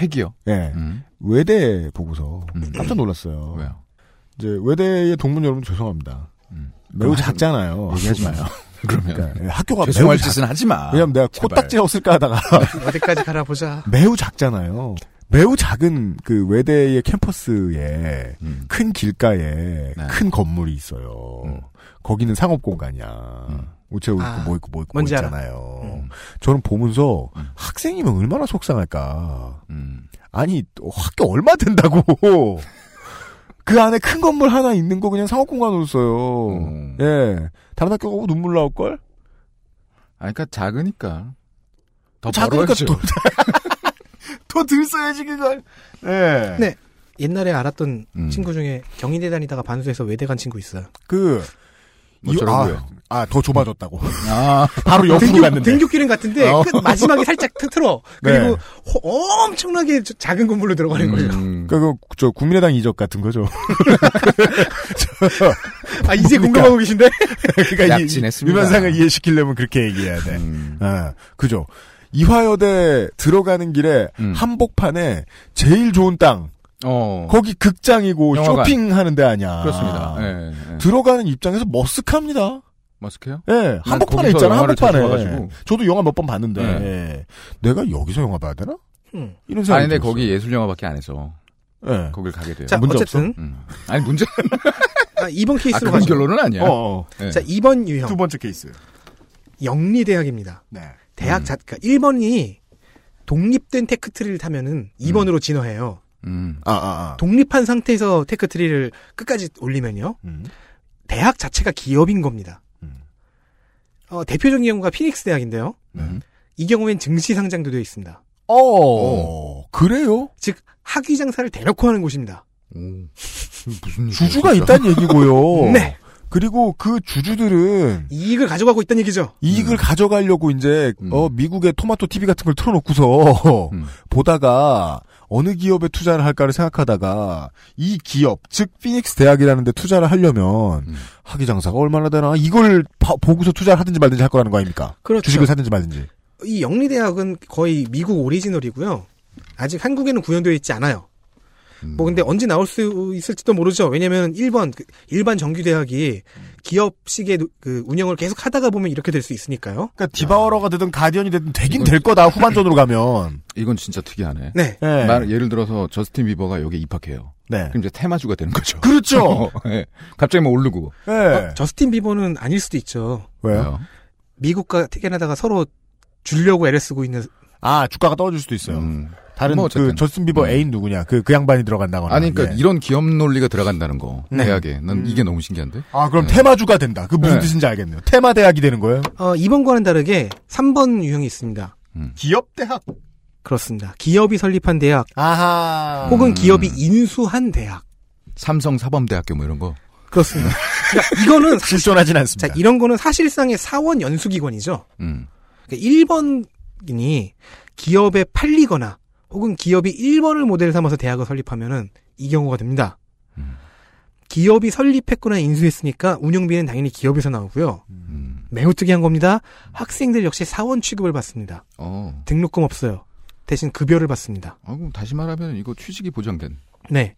회기요? 예. 외대 보고서 깜짝 놀랐어요. 왜요? 이제 외대의 동문 여러분 죄송합니다. 매우 그럼 하지- 작잖아요. 얘기하지 마요. 그러면. 그러니까 예, 학교가 죄송할 매우 작- 짓은 하지 마. 왜냐면 내가 제발. 코딱지라고 쓸까 하다가 어디까지 갈아보자. 매우 작잖아요. 매우 작은 그 외대의 캠퍼스에 음. 큰 길가에 네. 큰 건물이 있어요. 거기는 상업 공간이야. 우체국 있고 아, 뭐 있고 뭐 있고 뭔지 알아. 있잖아요. 저는 보면서 음. 학생이면 얼마나 속상할까. 아니 또 학교 얼마 된다고. 그 안에 큰 건물 하나 있는 거 그냥 상업 공간으로 써요. 음. 예. 다른 학교 가고 눈물 나올 걸? 아, 그러니까 작으니까. 더 작으니까 벌어야죠. 또- 더들 써야지 그걸. 예. 네. 옛날에 알았던 음. 친구 중에 경희대 다니다가 반수해서 외대 간 친구 있어요. 그 뭐 이-. 아, 아, 더 좁아졌다고. 아. 바로 옆으로 등교, 갔는데. 등교길은 같은데 어. 끝 마지막에 살짝 트- 틀어. 네. 그리고 호- 엄청나게 저- 작은 건물로 들어가는 거예요. 음. 그, 그, 저, 국민의당 이적 같은 거죠. 아 이제 공감하고 계신데? 그러니까 이- 약진했습니다. 유면상을 이해시키려면 그렇게 얘기해야 돼. 음. 아, 그죠. 이화여대 들어가는 길에 음. 한복판에 제일 좋은 땅. 어. 거기 극장이고 영화관. 쇼핑하는 데 아니야. 그렇습니다. 예, 예. 들어가는 입장에서 머쓱합니다. 머스크요? 예, 한복판에 거기서 있잖아, 한복판에. 저도 영화 몇 번 봤는데, 네. 예. 내가 여기서 영화 봐야 되나? 음. 이런 생각이 아니, 근데 들었어요. 거기 예술 영화밖에 안 해서. 예. 거길 가게 돼요. 자, 문제 어쨌든 음. 아니, 문제. 아, 2번 아, 케이스로 그런 가죠. 결론은 아니야. 어, 어. 예. 자, 2번 유형. 두 번째 케이스. 영리 대학입니다. 네. 대학 자, 그러니까 1번이 독립된 tech tree를 타면은 2번으로 진화해요. 음. 아, 아, 아. 독립한 상태에서 tech tree를 끝까지 올리면요. 음. 대학 자체가 기업인 겁니다. 음. 어, 대표적인 경우가 피닉스 대학인데요. 음. 이 경우엔 증시 상장도 되어 있습니다. 어, 그래요? 즉 학위 장사를 대놓고 하는 곳입니다. 무슨 일이야, 주주가. 있다는 얘기고요. 네. 그리고 그 주주들은 이익을 가져가고 있다는 얘기죠. 이익을 가져가려고 이제 음. 어 미국의 토마토 TV 같은 걸 틀어놓고서 음. 보다가 어느 기업에 투자를 할까를 생각하다가 이 기업 즉 피닉스 대학이라는 데 투자를 하려면 음. 학위 장사가 얼마나 되나 이걸 봐- 보고서 투자를 하든지 말든지 할 거라는 거 아닙니까? 그렇죠. 주식을 사든지 말든지. 이 영리 대학은 거의 미국 오리지널이고요. 아직 한국에는 구현되어 있지 않아요. 음. 뭐 근데 언제 나올 수 있을지도 모르죠. 왜냐면 1번 그 일반 정규 대학이 기업식의 노- 그 운영을 계속 하다가 보면 이렇게 될 수 있으니까요. 그러니까 Devourer가 되든 Guardian이 되든 되긴 이건- 될 거다 후반전으로 가면. 이건 진짜 특이하네. 네. 네. 말, 예를 들어서 저스틴 비버가 여기 입학해요. 네. 그럼 이제 테마주가 되는 거죠. 그렇죠. 예. 갑자기 뭐 오르고. 네. 어, 저스틴 비버는 아닐 수도 있죠. 왜요? 미국과 캐나다가 서로 주려고 애를 쓰고 있는 아 주가가 떨어질 수도 있어요. 음. 다른 뭐그 어쨌든. 저스틴 비버 음. 애인 누구냐 그 그 양반이 들어간다거나. 아니, 그러니까 예. 이런 기업 논리가 들어간다는 거. 네. 대학에. 난 음. 이게 너무 신기한데? 아 그럼 네. 테마주가 된다. 그 무슨 네. 뜻인지 알겠네요. 테마 대학이 되는 거예요? 어, 2번과는 다르게 3번 유형이 있습니다. 기업 대학. 그렇습니다. 기업이 설립한 대학 아하. 혹은 기업이 인수한 대학. 삼성 사범대학교 뭐 이런 거. 그렇습니다. 그러니까 이거는 사- 실존하진 않습니다. 자, 이런 거는 사실상의 사원 연수기관이죠. 음. 그러니까 1번이 기업에 팔리거나 혹은 기업이 1번을 모델 삼아서 대학을 설립하면은 이 경우가 됩니다. 기업이 설립했거나 인수했으니까 운영비는 당연히 기업에서 나오고요. 매우 특이한 겁니다. 학생들 역시 사원 취급을 받습니다. 어. 등록금 없어요. 대신 급여를 받습니다. 아, 그럼 다시 말하면 이거 취직이 보장된. 네.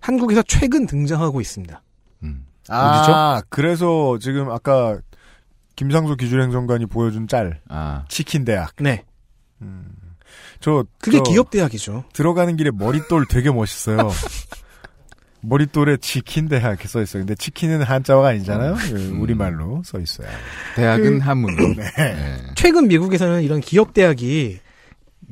한국에서 최근 등장하고 있습니다. 아, 그래서 지금 아까 김상수 기술행정관이 보여준 짤. 아. 치킨 대학. 네. 저 그게 저 기업 대학이죠. 들어가는 길에 머릿돌 되게 멋있어요. 머릿돌에 치킨 대학 이렇게 써 있어요. 근데 치킨은 한자어가 아니잖아요. 그 우리말로 써 있어요. 대학은 그- 한문. 네. 최근 미국에서는 이런 기업 대학이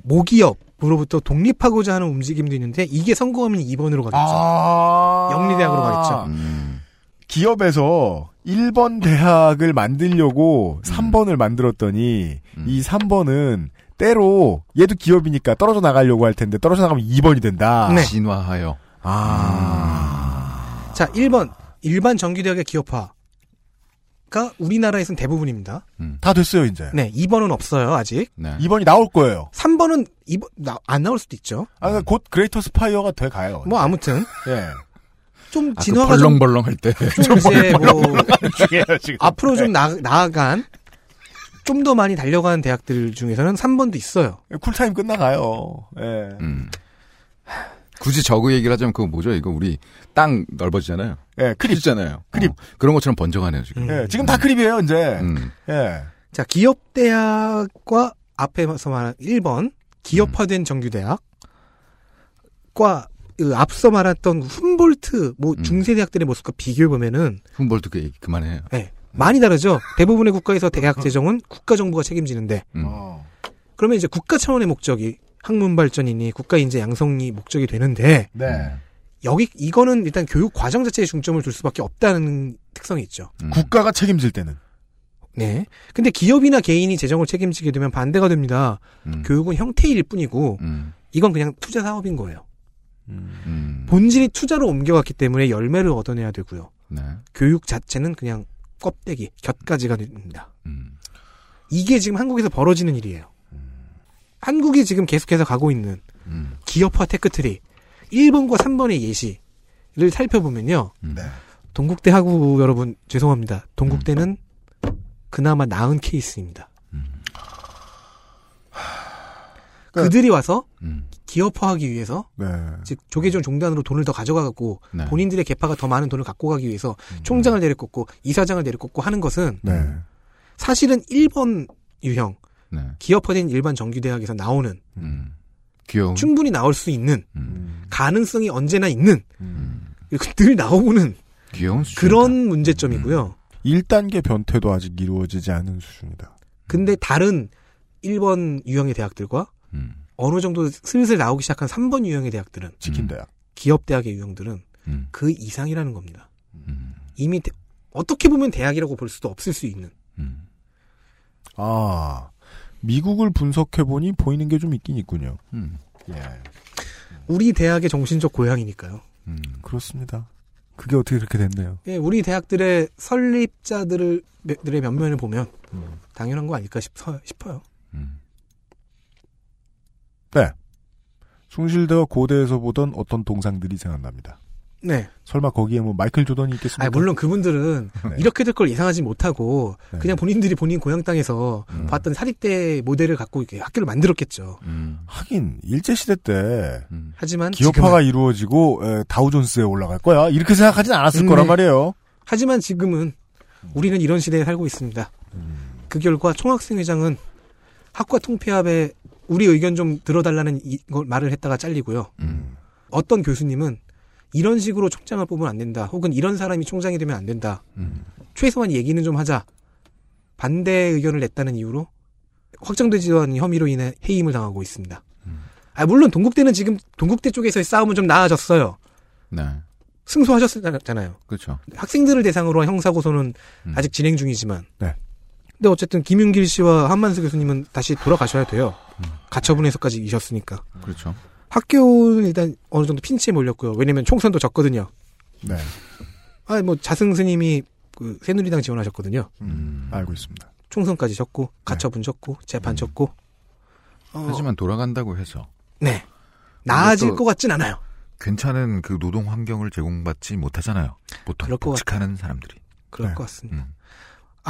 모기업으로부터 독립하고자 하는 움직임도 있는데 이게 성공하면 2번으로 가겠죠. 아~ 영리대학으로 가겠죠. 음. 기업에서 1번 대학을 만들려고 3번을 만들었더니 이 3번은 때로 얘도 기업이니까 떨어져 나가려고 할 텐데 떨어져 나가면 2번이 된다. 네. 진화하여. 아. 자, 1번 일반 정규대학의 기업화 가 우리나라에서는 대부분입니다. 다 됐어요, 이제. 네, 2번은 없어요, 아직. 네. 2번이 나올 거예요. 3번은 2번 나, 안 나올 수도 있죠. 아, 그러니까 곧 Greater Spire가 돼 가요. 뭐 아무튼 예. 좀 아, 그 진화가 좀 벌렁벌렁 할 때. 좀 이제 뭐 중요해요, 지금. 앞으로 좀 네. 나, 나아간 좀 더 많이 달려가는 대학들 중에서는 3번도 있어요. cool time 끝나가요. 예. 음. 굳이 저그 얘기를 하자면 그거 뭐죠? 이거 우리 땅 넓어지잖아요. 예, creep. 잖아요 creep. 그런 것처럼 번져가네요, 지금. 예, 지금 다 creep이에요, 이제. 음. 예. 자, 기업 대학과 앞에서 말한 1번 기업화된 정규대학과 그 앞서 말했던 훔볼트 뭐 중세 대학들의 모습과 비교해 보면은 훔볼트 그 얘기 그만해요. 네, 많이 다르죠. 대부분의 국가에서 대학 재정은 국가 정부가 책임지는데 음. 그러면 이제 국가 차원의 목적이 학문 발전이니 국가 인재 양성이 목적이 되는데 네. 여기 이거는 일단 교육 과정 자체에 중점을 둘 수밖에 없다는 특성이 있죠. 음. 국가가 책임질 때는. 네. 근데 기업이나 개인이 재정을 책임지게 되면 반대가 됩니다. 음. 교육은 형태일 뿐이고 음. 이건 그냥 투자 사업인 거예요. 음. 본질이 투자로 옮겨갔기 때문에 열매를 얻어내야 되고요. 네. 교육 자체는 그냥 껍데기, 곁가지가 됩니다. 음. 이게 지금 한국에서 벌어지는 일이에요. 한국이 지금 계속해서 가고 있는 음. 기업화 tech tree 1번과 3번의 예시를 살펴보면요. 네. 동국대 하구 여러분 죄송합니다. 동국대는 그나마 나은 케이스입니다. 그들이 와서 음. 기업화하기 위해서 네. 즉 조계종 종단으로 돈을 더 가져가고 네. 본인들의 계파가 더 많은 돈을 갖고 가기 위해서 총장을 내려꽂고 이사장을 내려꽂고 하는 것은 네. 사실은 1번 유형 네. 기업화된 일반 정규대학에서 나오는 음. 귀여운. 충분히 나올 수 있는 음. 가능성이 언제나 있는 음. 늘 나오는 귀여운 수준. 그런 문제점이고요. 1단계 변태도 아직 이루어지지 않은 수준이다. 근데 다른 1번 유형의 대학들과 음. 어느 정도 슬슬 나오기 시작한 3번 유형의 대학들은 치킨 대학. 기업 대학의 유형들은 음. 그 이상이라는 겁니다. 음. 이미 대- 어떻게 보면 대학이라고 볼 수도 없을 수 있는 음. 아, 미국을 분석해 보니 보이는 게 좀 있긴 있군요. 음. 예. 우리 대학의 정신적 고향이니까요. 음. 그렇습니다. 그게 어떻게 그렇게 됐네요. 예, 우리 대학들의 설립자들을 들의 면면을 보면 음. 당연한 거 아닐까 싶, 싶어요. 음. 네. 숭실대와 고대에서 보던 어떤 동상들이 생각납니다. 네. 설마 거기에 뭐 마이클 조던이 있겠습니까? 아, 물론 그분들은 네. 이렇게 될 걸 예상하지 못하고 네. 그냥 본인들이 본인 고향 땅에서 음. 봤던 사립대 모델을 갖고 이렇게 학교를 만들었겠죠. 음. 하긴 일제 시대 때 음. 하지만 기업화가 지금은, 이루어지고 에, 다우존스에 올라갈 거야. 이렇게 생각하진 않았을 음, 거란 네. 말이에요. 하지만 지금은 우리는 이런 시대에 살고 있습니다. 그 결과 총학생회장은 학과 통폐합에 우리 의견 좀 들어달라는 이걸 말을 했다가 잘리고요. 음. 어떤 교수님은 이런 식으로 총장을 뽑으면 안 된다. 혹은 이런 사람이 총장이 되면 안 된다. 음. 최소한 얘기는 좀 하자. 반대 의견을 냈다는 이유로 확정되지도 않은 혐의로 인해 해임을 당하고 있습니다. 아, 물론 동국대는 지금 동국대 쪽에서의 싸움은 좀 나아졌어요. 네. 승소하셨잖아요. 그렇죠. 학생들을 대상으로 한 형사 고소는 음. 아직 진행 중이지만. 네. 근데 어쨌든 김윤길 씨와 한만수 교수님은 다시 돌아가셔야 돼요. 가처분에서까지 이셨으니까. 그렇죠. 학교는 일단 어느 정도 핀치에 몰렸고요. 왜냐면 총선도 졌거든요. 네. 아, 뭐 자승 스님이 그 새누리당 지원하셨거든요. 음. 알고 있습니다. 총선까지 졌고 가처분 졌고 재판 졌고. 어, 하지만 돌아간다고 해서 네. 나아질 또- 것 같진 않아요. 괜찮은 그 노동 환경을 제공받지 못하잖아요. 보통 그럴 것 복직하는 사람들이. 그럴 네. 것 같습니다. 음.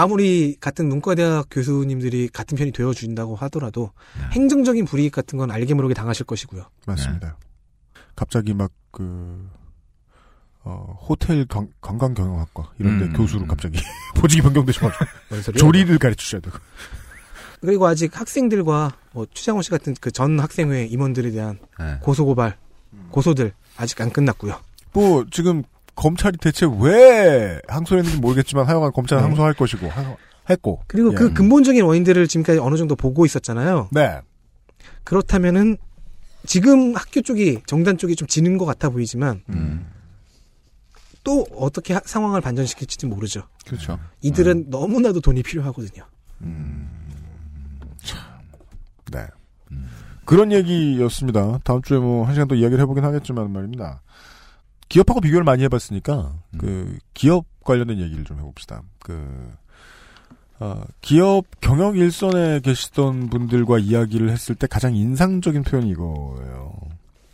아무리 같은 문과대학 교수님들이 같은 편이 되어준다고 하더라도 행정적인 불이익 같은 건 알게 모르게 당하실 것이고요. 맞습니다. 갑자기 막 그, 어, 호텔 경- 관광 경영학과 이런 데 음, 교수로 갑자기 보직이 변경되셔가지고 조리를 가르치셔야 되고. 그리고 아직 학생들과 뭐 추장호 씨 같은 그 전 학생회 임원들에 대한 네. 고소고발, 고소들 아직 안 끝났고요. 뭐 지금 검찰이 대체 왜 항소했는지 모르겠지만 하여간 검찰은 네. 항소할 것이고 하- 했고 그리고 예. 그 근본적인 원인들을 지금까지 어느 정도 보고 있었잖아요. 네. 그렇다면은 지금 학교 쪽이 정단 쪽이 좀 지는 것 같아 보이지만 또 어떻게 하- 상황을 반전시킬지 모르죠. 그렇죠. 이들은 너무나도 돈이 필요하거든요. 네. 그런 얘기였습니다. 다음 주에 뭐 한 시간 더 이야기를 해보긴 하겠지만 말입니다. 기업하고 비교를 많이 해봤으니까 그 기업 관련된 얘기를 좀 해봅시다. 그 어, 기업 경영 일선에 계시던 분들과 이야기를 했을 때 가장 인상적인 표현이 이거예요.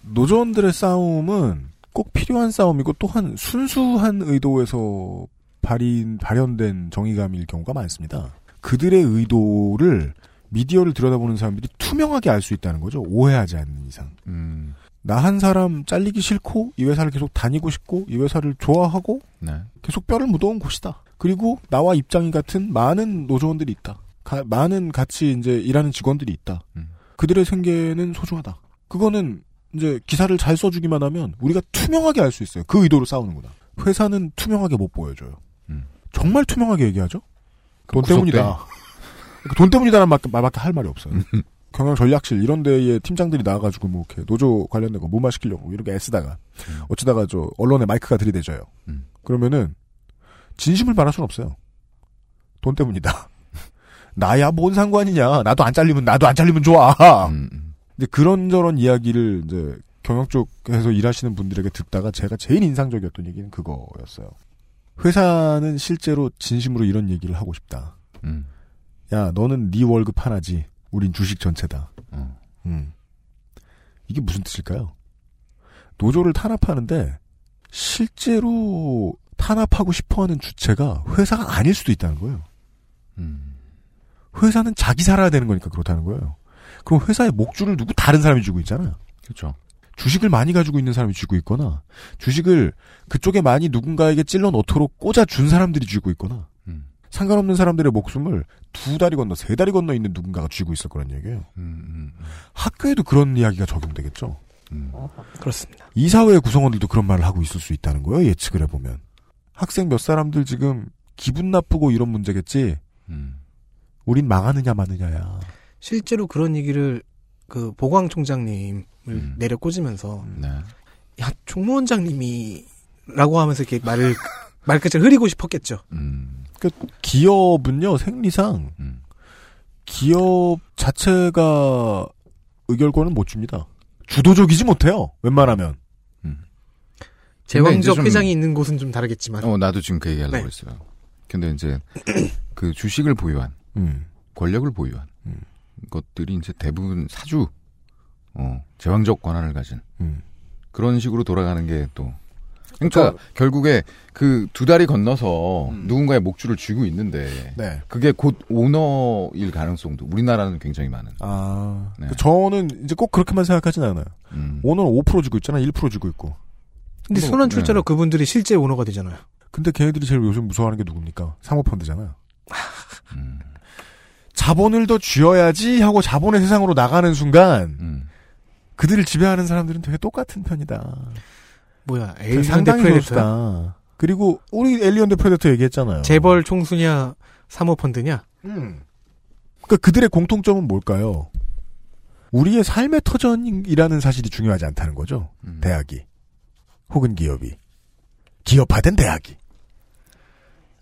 노조원들의 싸움은 꼭 필요한 싸움이고 또한 순수한 의도에서 발인, 발현된 정의감일 경우가 많습니다. 그들의 의도를 미디어를 들여다보는 사람들이 투명하게 알 수 있다는 거죠. 오해하지 않는 이상. 음. 나 한 사람 잘리기 싫고 이 회사를 계속 다니고 싶고 이 회사를 좋아하고 네. 계속 뼈를 묻어온 곳이다. 그리고 나와 입장이 같은 많은 노조원들이 있다. 가- 많은 같이 이제 일하는 직원들이 있다. 그들의 생계는 소중하다. 그거는 이제 기사를 잘 써주기만 하면 우리가 투명하게 알 수 있어요. 그 의도로 싸우는구나. 회사는 투명하게 못 보여줘요. 정말 투명하게 얘기하죠. 돈 구속돼. 때문이다. 그돈 때문이다라는 말- 말밖에 할 말이 없어요. 경영 전략실 이런 데에 팀장들이 나와가지고 뭐 이렇게 노조 관련된 거 무마시키려고 이렇게 애쓰다가 어쩌다가 저 언론에 마이크가 들이대져요. 그러면은 진심을 말할 수는 없어요. 돈 때문이다. 나야 뭔 상관이냐. 나도 안 잘리면 나도 안 잘리면 좋아. 근데 그런저런 이야기를 이제 경영 쪽에서 일하시는 분들에게 듣다가 제가 제일 인상적이었던 얘기는 그거였어요. 회사는 실제로 진심으로 이런 얘기를 하고 싶다. 음. 야, 너는 네 월급 하나지. 우린 주식 전체다. 어. 음. 이게 무슨 뜻일까요? 노조를 탄압하는데 실제로 탄압하고 싶어하는 주체가 회사가 아닐 수도 있다는 거예요. 회사는 자기 살아야 되는 거니까 그렇다는 거예요. 그럼 회사의 목줄을 누구 다른 사람이 쥐고 있잖아요. 그렇죠. 주식을 많이 가지고 있는 사람이 쥐고 있거나 주식을 그쪽에 많이 누군가에게 찔러 넣도록 꽂아 준 사람들이 쥐고 있거나 상관없는 사람들의 목숨을 두 다리 건너 세 다리 건너 있는 누군가가 쥐고 있을 거란 얘기예요. 학교에도 그런 이야기가 적용되겠죠. 그렇습니다. 이사회 구성원들도 그런 말을 하고 있을 수 있다는 거예요. 예측을 해보면 학생 몇 사람들 지금 기분 나쁘고 이런 문제겠지. 우린 망하느냐 마느냐야. 실제로 그런 얘기를 그 보광 총장님을 내려 꽂으면서 야 총무원장님이라고 하면서 이렇게 말을 말끝을 흐리고 싶었겠죠. 그 기업은요 생리상 기업 자체가 의결권은 못 줍니다. 주도적이지 못해요. 웬만하면. 제왕적 근데 이제 좀- 회장이 있는 곳은 좀 다르겠지만. 어, 나도 지금 그 얘기하려고 네. 했어요. 근데 이제 그 주식을 보유한 음. 권력을 보유한 것들이 이제 대부분 사주, 어, 제왕적 권한을 가진 음. 그런 식으로 돌아가는 게 또. 그러니까 결국에 그 두 다리 건너서 누군가의 목줄을 쥐고 있는데 네. 그게 곧 오너일 가능성도 우리나라는 굉장히 많은. 아, 네. 그 저는 이제 꼭 그렇게만 생각하진 않아요. 음. 오너는 5% 지고 있잖아, 1% 지고 있고. 근데 뭐, 순환 출자로 네. 그분들이 실제 오너가 되잖아요. 근데 걔네들이 제일 요즘 무서워하는 게 누굽니까? 사모펀드잖아요. 자본을 더 쥐어야지 하고 자본의 세상으로 나가는 순간 그들을 지배하는 사람들은 되게 똑같은 편이다. 뭐야, 그 Alien 상당히 대 그렇다. 그리고 우리 Alien 대 Predator 얘기했잖아요. 재벌 총수냐 사모펀드냐? 그러니까 그들의 공통점은 뭘까요? 우리의 삶의 터전이라는 사실이 중요하지 않다는 거죠. 대학이 혹은 기업이 기업화된 대학이.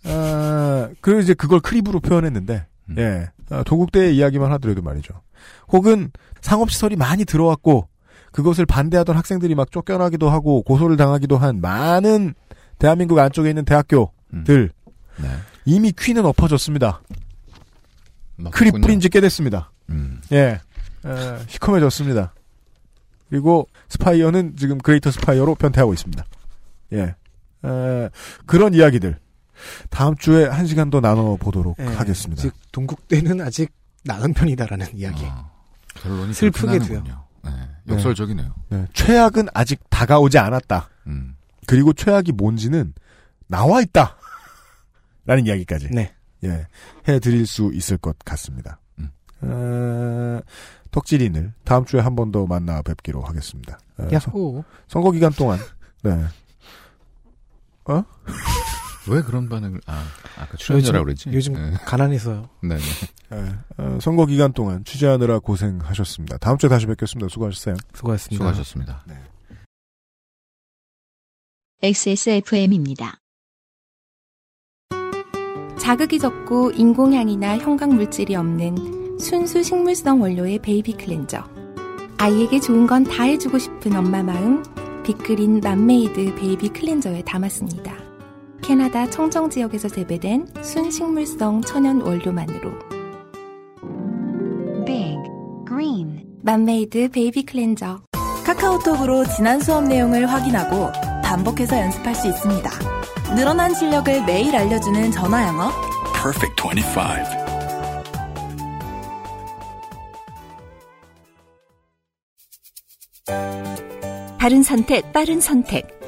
아, 그리고 이제 그걸 creep으로 표현했는데, 예, 아, 동국대의 이야기만 하더라도 말이죠. 혹은 상업시설이 많이 들어왔고, 그것을 반대하던 학생들이 막 쫓겨나기도 하고, 고소를 당하기도 한 많은 대한민국 안쪽에 있는 대학교들, 이미 퀴는 엎어졌습니다. creep 뿌린 지 꽤 됐습니다. 예, 어, 시커매졌습니다. 그리고 spire는 지금 greater spire로 변태하고 있습니다. 예, 어, 그런 이야기들. 다음 주에 한 시간 더 나눠 보도록 예, 하겠습니다. 즉 동국대는 아직 나은 편이다라는 이야기. 결론이 슬프게도요. 네, 역설적이네요. 네, 최악은 아직 다가오지 않았다. 음. 그리고 최악이 뭔지는 나와 있다. 라는 이야기까지. 네. 예, 해드릴 수 있을 것 같습니다. 음. 어, 덕질인을 다음 주에 한 번 더 만나 뵙기로 하겠습니다. 어, 야호. 선거 기간 동안, 네. 어? 왜 그런 반응을, 아, 아까 출연자라고 그랬지? 요즘 네. 가난해서요. 네네. 예, 어, 선거 기간 동안 취재하느라 고생하셨습니다. 다음 주에 다시 뵙겠습니다. 수고하셨어요. 수고하셨습니다. 수고하셨습니다. XSFM입니다. 자극이 적고 인공향이나 형광 물질이 없는 순수 식물성 원료의 baby cleanser. 아이에게 좋은 건 다 해주고 싶은 엄마 마음, 빅그린 맘메이드 baby cleanser에 담았습니다. 캐나다 청정 지역에서 재배된 순식물성 천연 원료만으로 Big Green 맘메이드 baby cleanser. 카카오톡으로 지난 수업 내용을 확인하고 반복해서 연습할 수 있습니다. 늘어난 실력을 매일 알려주는 전화 영어. Perfect 25. 바른 선택, 빠른 선택.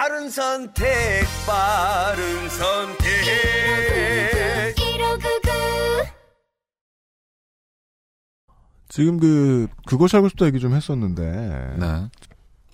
바른 선택, 바른 선택. 지금 그, 그것이 알고 싶다 얘기 좀 했었는데. 네.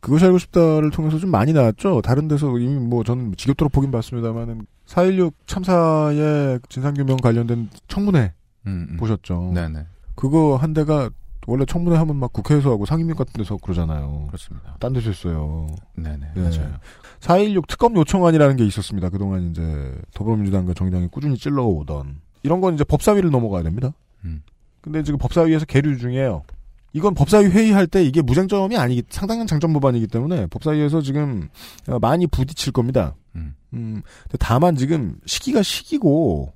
그것이 알고 싶다를 통해서 좀 많이 나왔죠. 다른 데서 이미 뭐 저는 지겹도록 보긴 봤습니다만은 4.16 참사의 진상규명 관련된 청문회 음, 음. 보셨죠. 네네. 그거 한 대가 원래 청문회 하면 막 국회에서 하고 상임위 같은 데서 그러잖아요. 그렇습니다. 딴 데서 했어요. 네네. 예. 맞아요. 4.16 특검 요청안이라는 게 있었습니다. 그동안 이제 더불어민주당과 정의당이 꾸준히 찔러오던. 이런 건 이제 법사위를 넘어가야 됩니다. 음. 근데 지금 법사위에서 계류 중이에요. 이건 법사위 회의할 때 이게 무쟁점이 아니기, 상당한 장점 법안이기 때문에 법사위에서 지금 어, 많이 부딪힐 겁니다. 음. 음, 다만 지금 시기가 시기고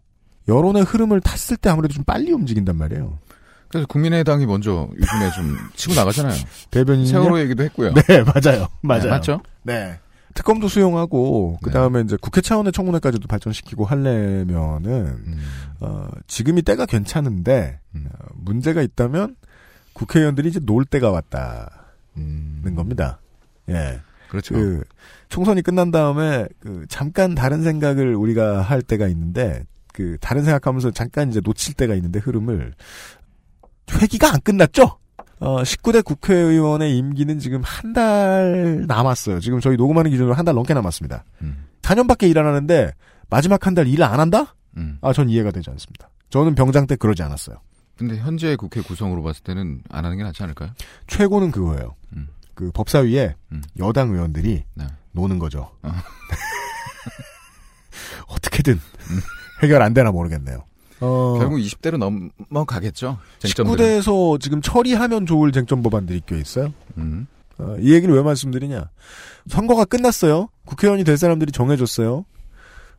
여론의 흐름을 탔을 때 아무래도 좀 빨리 움직인단 말이에요. 그래서 국민의당이 먼저 요즘에 좀 치고 나가잖아요. 대변인 세월호 얘기도 했고요. 네, 맞아요. 맞아요. 네, 맞죠? 네. 특검도 수용하고 네. 그 다음에 이제 국회 차원의 청문회까지도 발전시키고 하려면은 음. 어, 지금이 때가 괜찮은데 어, 문제가 있다면 국회의원들이 이제 놀 때가 왔다는 겁니다. 예. 음. 그렇죠. 그 총선이 끝난 다음에 그 잠깐 다른 생각을 우리가 할 때가 있는데 그 다른 생각하면서 잠깐 이제 놓칠 때가 있는데 흐름을 회기가 안 끝났죠? 어, 19대 국회의원의 임기는 지금 한 달 남았어요. 지금 저희 녹음하는 기준으로 한 달 넘게 남았습니다. 음. 4년밖에 일 안 하는데 마지막 한 달 일 안 한다? 음. 아, 전 이해가 되지 않습니다. 저는 병장 때 그러지 않았어요. 근데 현재 국회 구성으로 봤을 때는 안 하는 게 낫지 않을까요? 최고는 그거예요. 음. 그 법사위에 음. 여당 의원들이 네. 노는 거죠. 어. 어떻게든 해결 안 되나 모르겠네요. 어, 결국 20대로 넘어가겠죠. 쟁점들은. 19대에서 지금 처리하면 좋을 쟁점 법안들이 꽤 있어요. 음. 어, 이 얘기를 왜 말씀드리냐. 선거가 끝났어요. 국회의원이 될 사람들이 정해졌어요.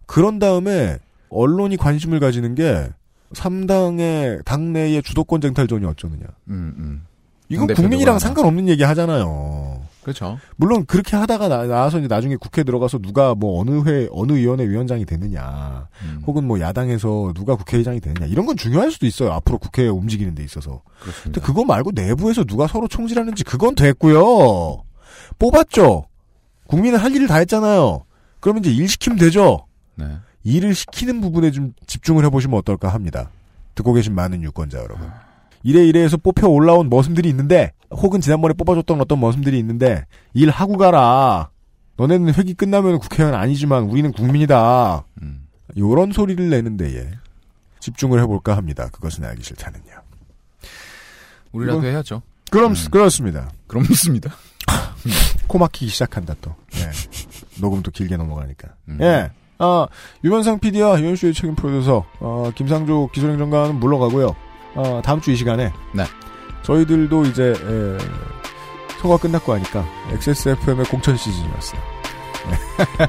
그런 다음에 언론이 관심을 가지는 게 3당의 당내의 주도권 쟁탈전이 어쩌느냐. 음, 음. 이건 국민이랑 상관없는 얘기 하잖아요. 그렇죠. 물론 그렇게 하다가 나, 나와서 이제 나중에 국회 들어가서 누가 뭐 어느 회 어느 위원회 위원장이 되느냐, 음. 혹은 뭐 야당에서 누가 국회의장이 되느냐 이런 건 중요할 수도 있어요. 앞으로 국회 움직이는 데 있어서. 그렇습니다. 근데 그거 말고 내부에서 누가 서로 총질하는지 그건 됐고요. 뽑았죠. 국민은 할 일을 다 했잖아요. 그러면 이제 일 시키면 되죠. 네. 일을 시키는 부분에 좀 집중을 해보시면 어떨까 합니다. 듣고 계신 많은 유권자 여러분. 이래 이래해서 뽑혀 올라온 머슴들이 있는데, 혹은 지난번에 뽑아줬던 어떤 머슴들이 있는데, 일하고 가라. 너네는 회기 끝나면 국회의원 아니지만 우리는 국민이다. 음. 요런 소리를 내는 데에 집중을 해볼까 합니다. 그것은 알기 싫다는요. 우리라도 이거- 해야죠. 그럼, 음. 그렇습니다. 그럼 믿습니다. 코 막히기 시작한다 또. 예. 녹음도 길게 넘어가니까. 음. 예. 아, 유현상 PD와 유현수의 책임 프로듀서, 어, 김상조 기술행정관은 물러가고요. 어, 다음 주 이 시간에. 네. 저희들도 이제, 에, 소가 끝났고 하니까, XSFM의 공천 시즌이 왔어요. 네.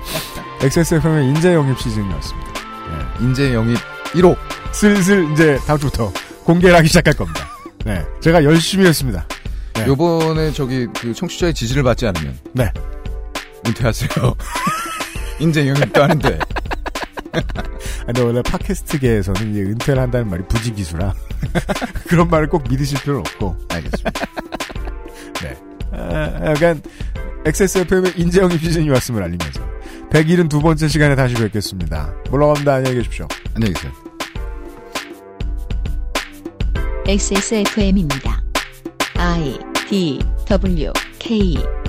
XSFM의 인재 영입 시즌이 왔습니다. 네. 인재 영입 1호. 슬슬 이제 다음 주부터 공개를 하기 시작할 겁니다. 네. 제가 열심히 했습니다. 네. 요번에 저기 그 청취자의 지지를 받지 않으면. 네. 은퇴하세요. 인재 영입도 하는데. 근데 원래 팟캐스트계에서는 이제 은퇴를 한다는 말이 부지기수라 그런 말을 꼭 믿으실 필요는 없고. 알겠습니다. 네. 아, 약간 XSFM의 인재영입 시즌이 왔음을 알리면서 172번째 시간에 다시 뵙겠습니다. 물러갑니다. 안녕히 계십시오. 안녕히 계세요. XSFM입니다. I D W K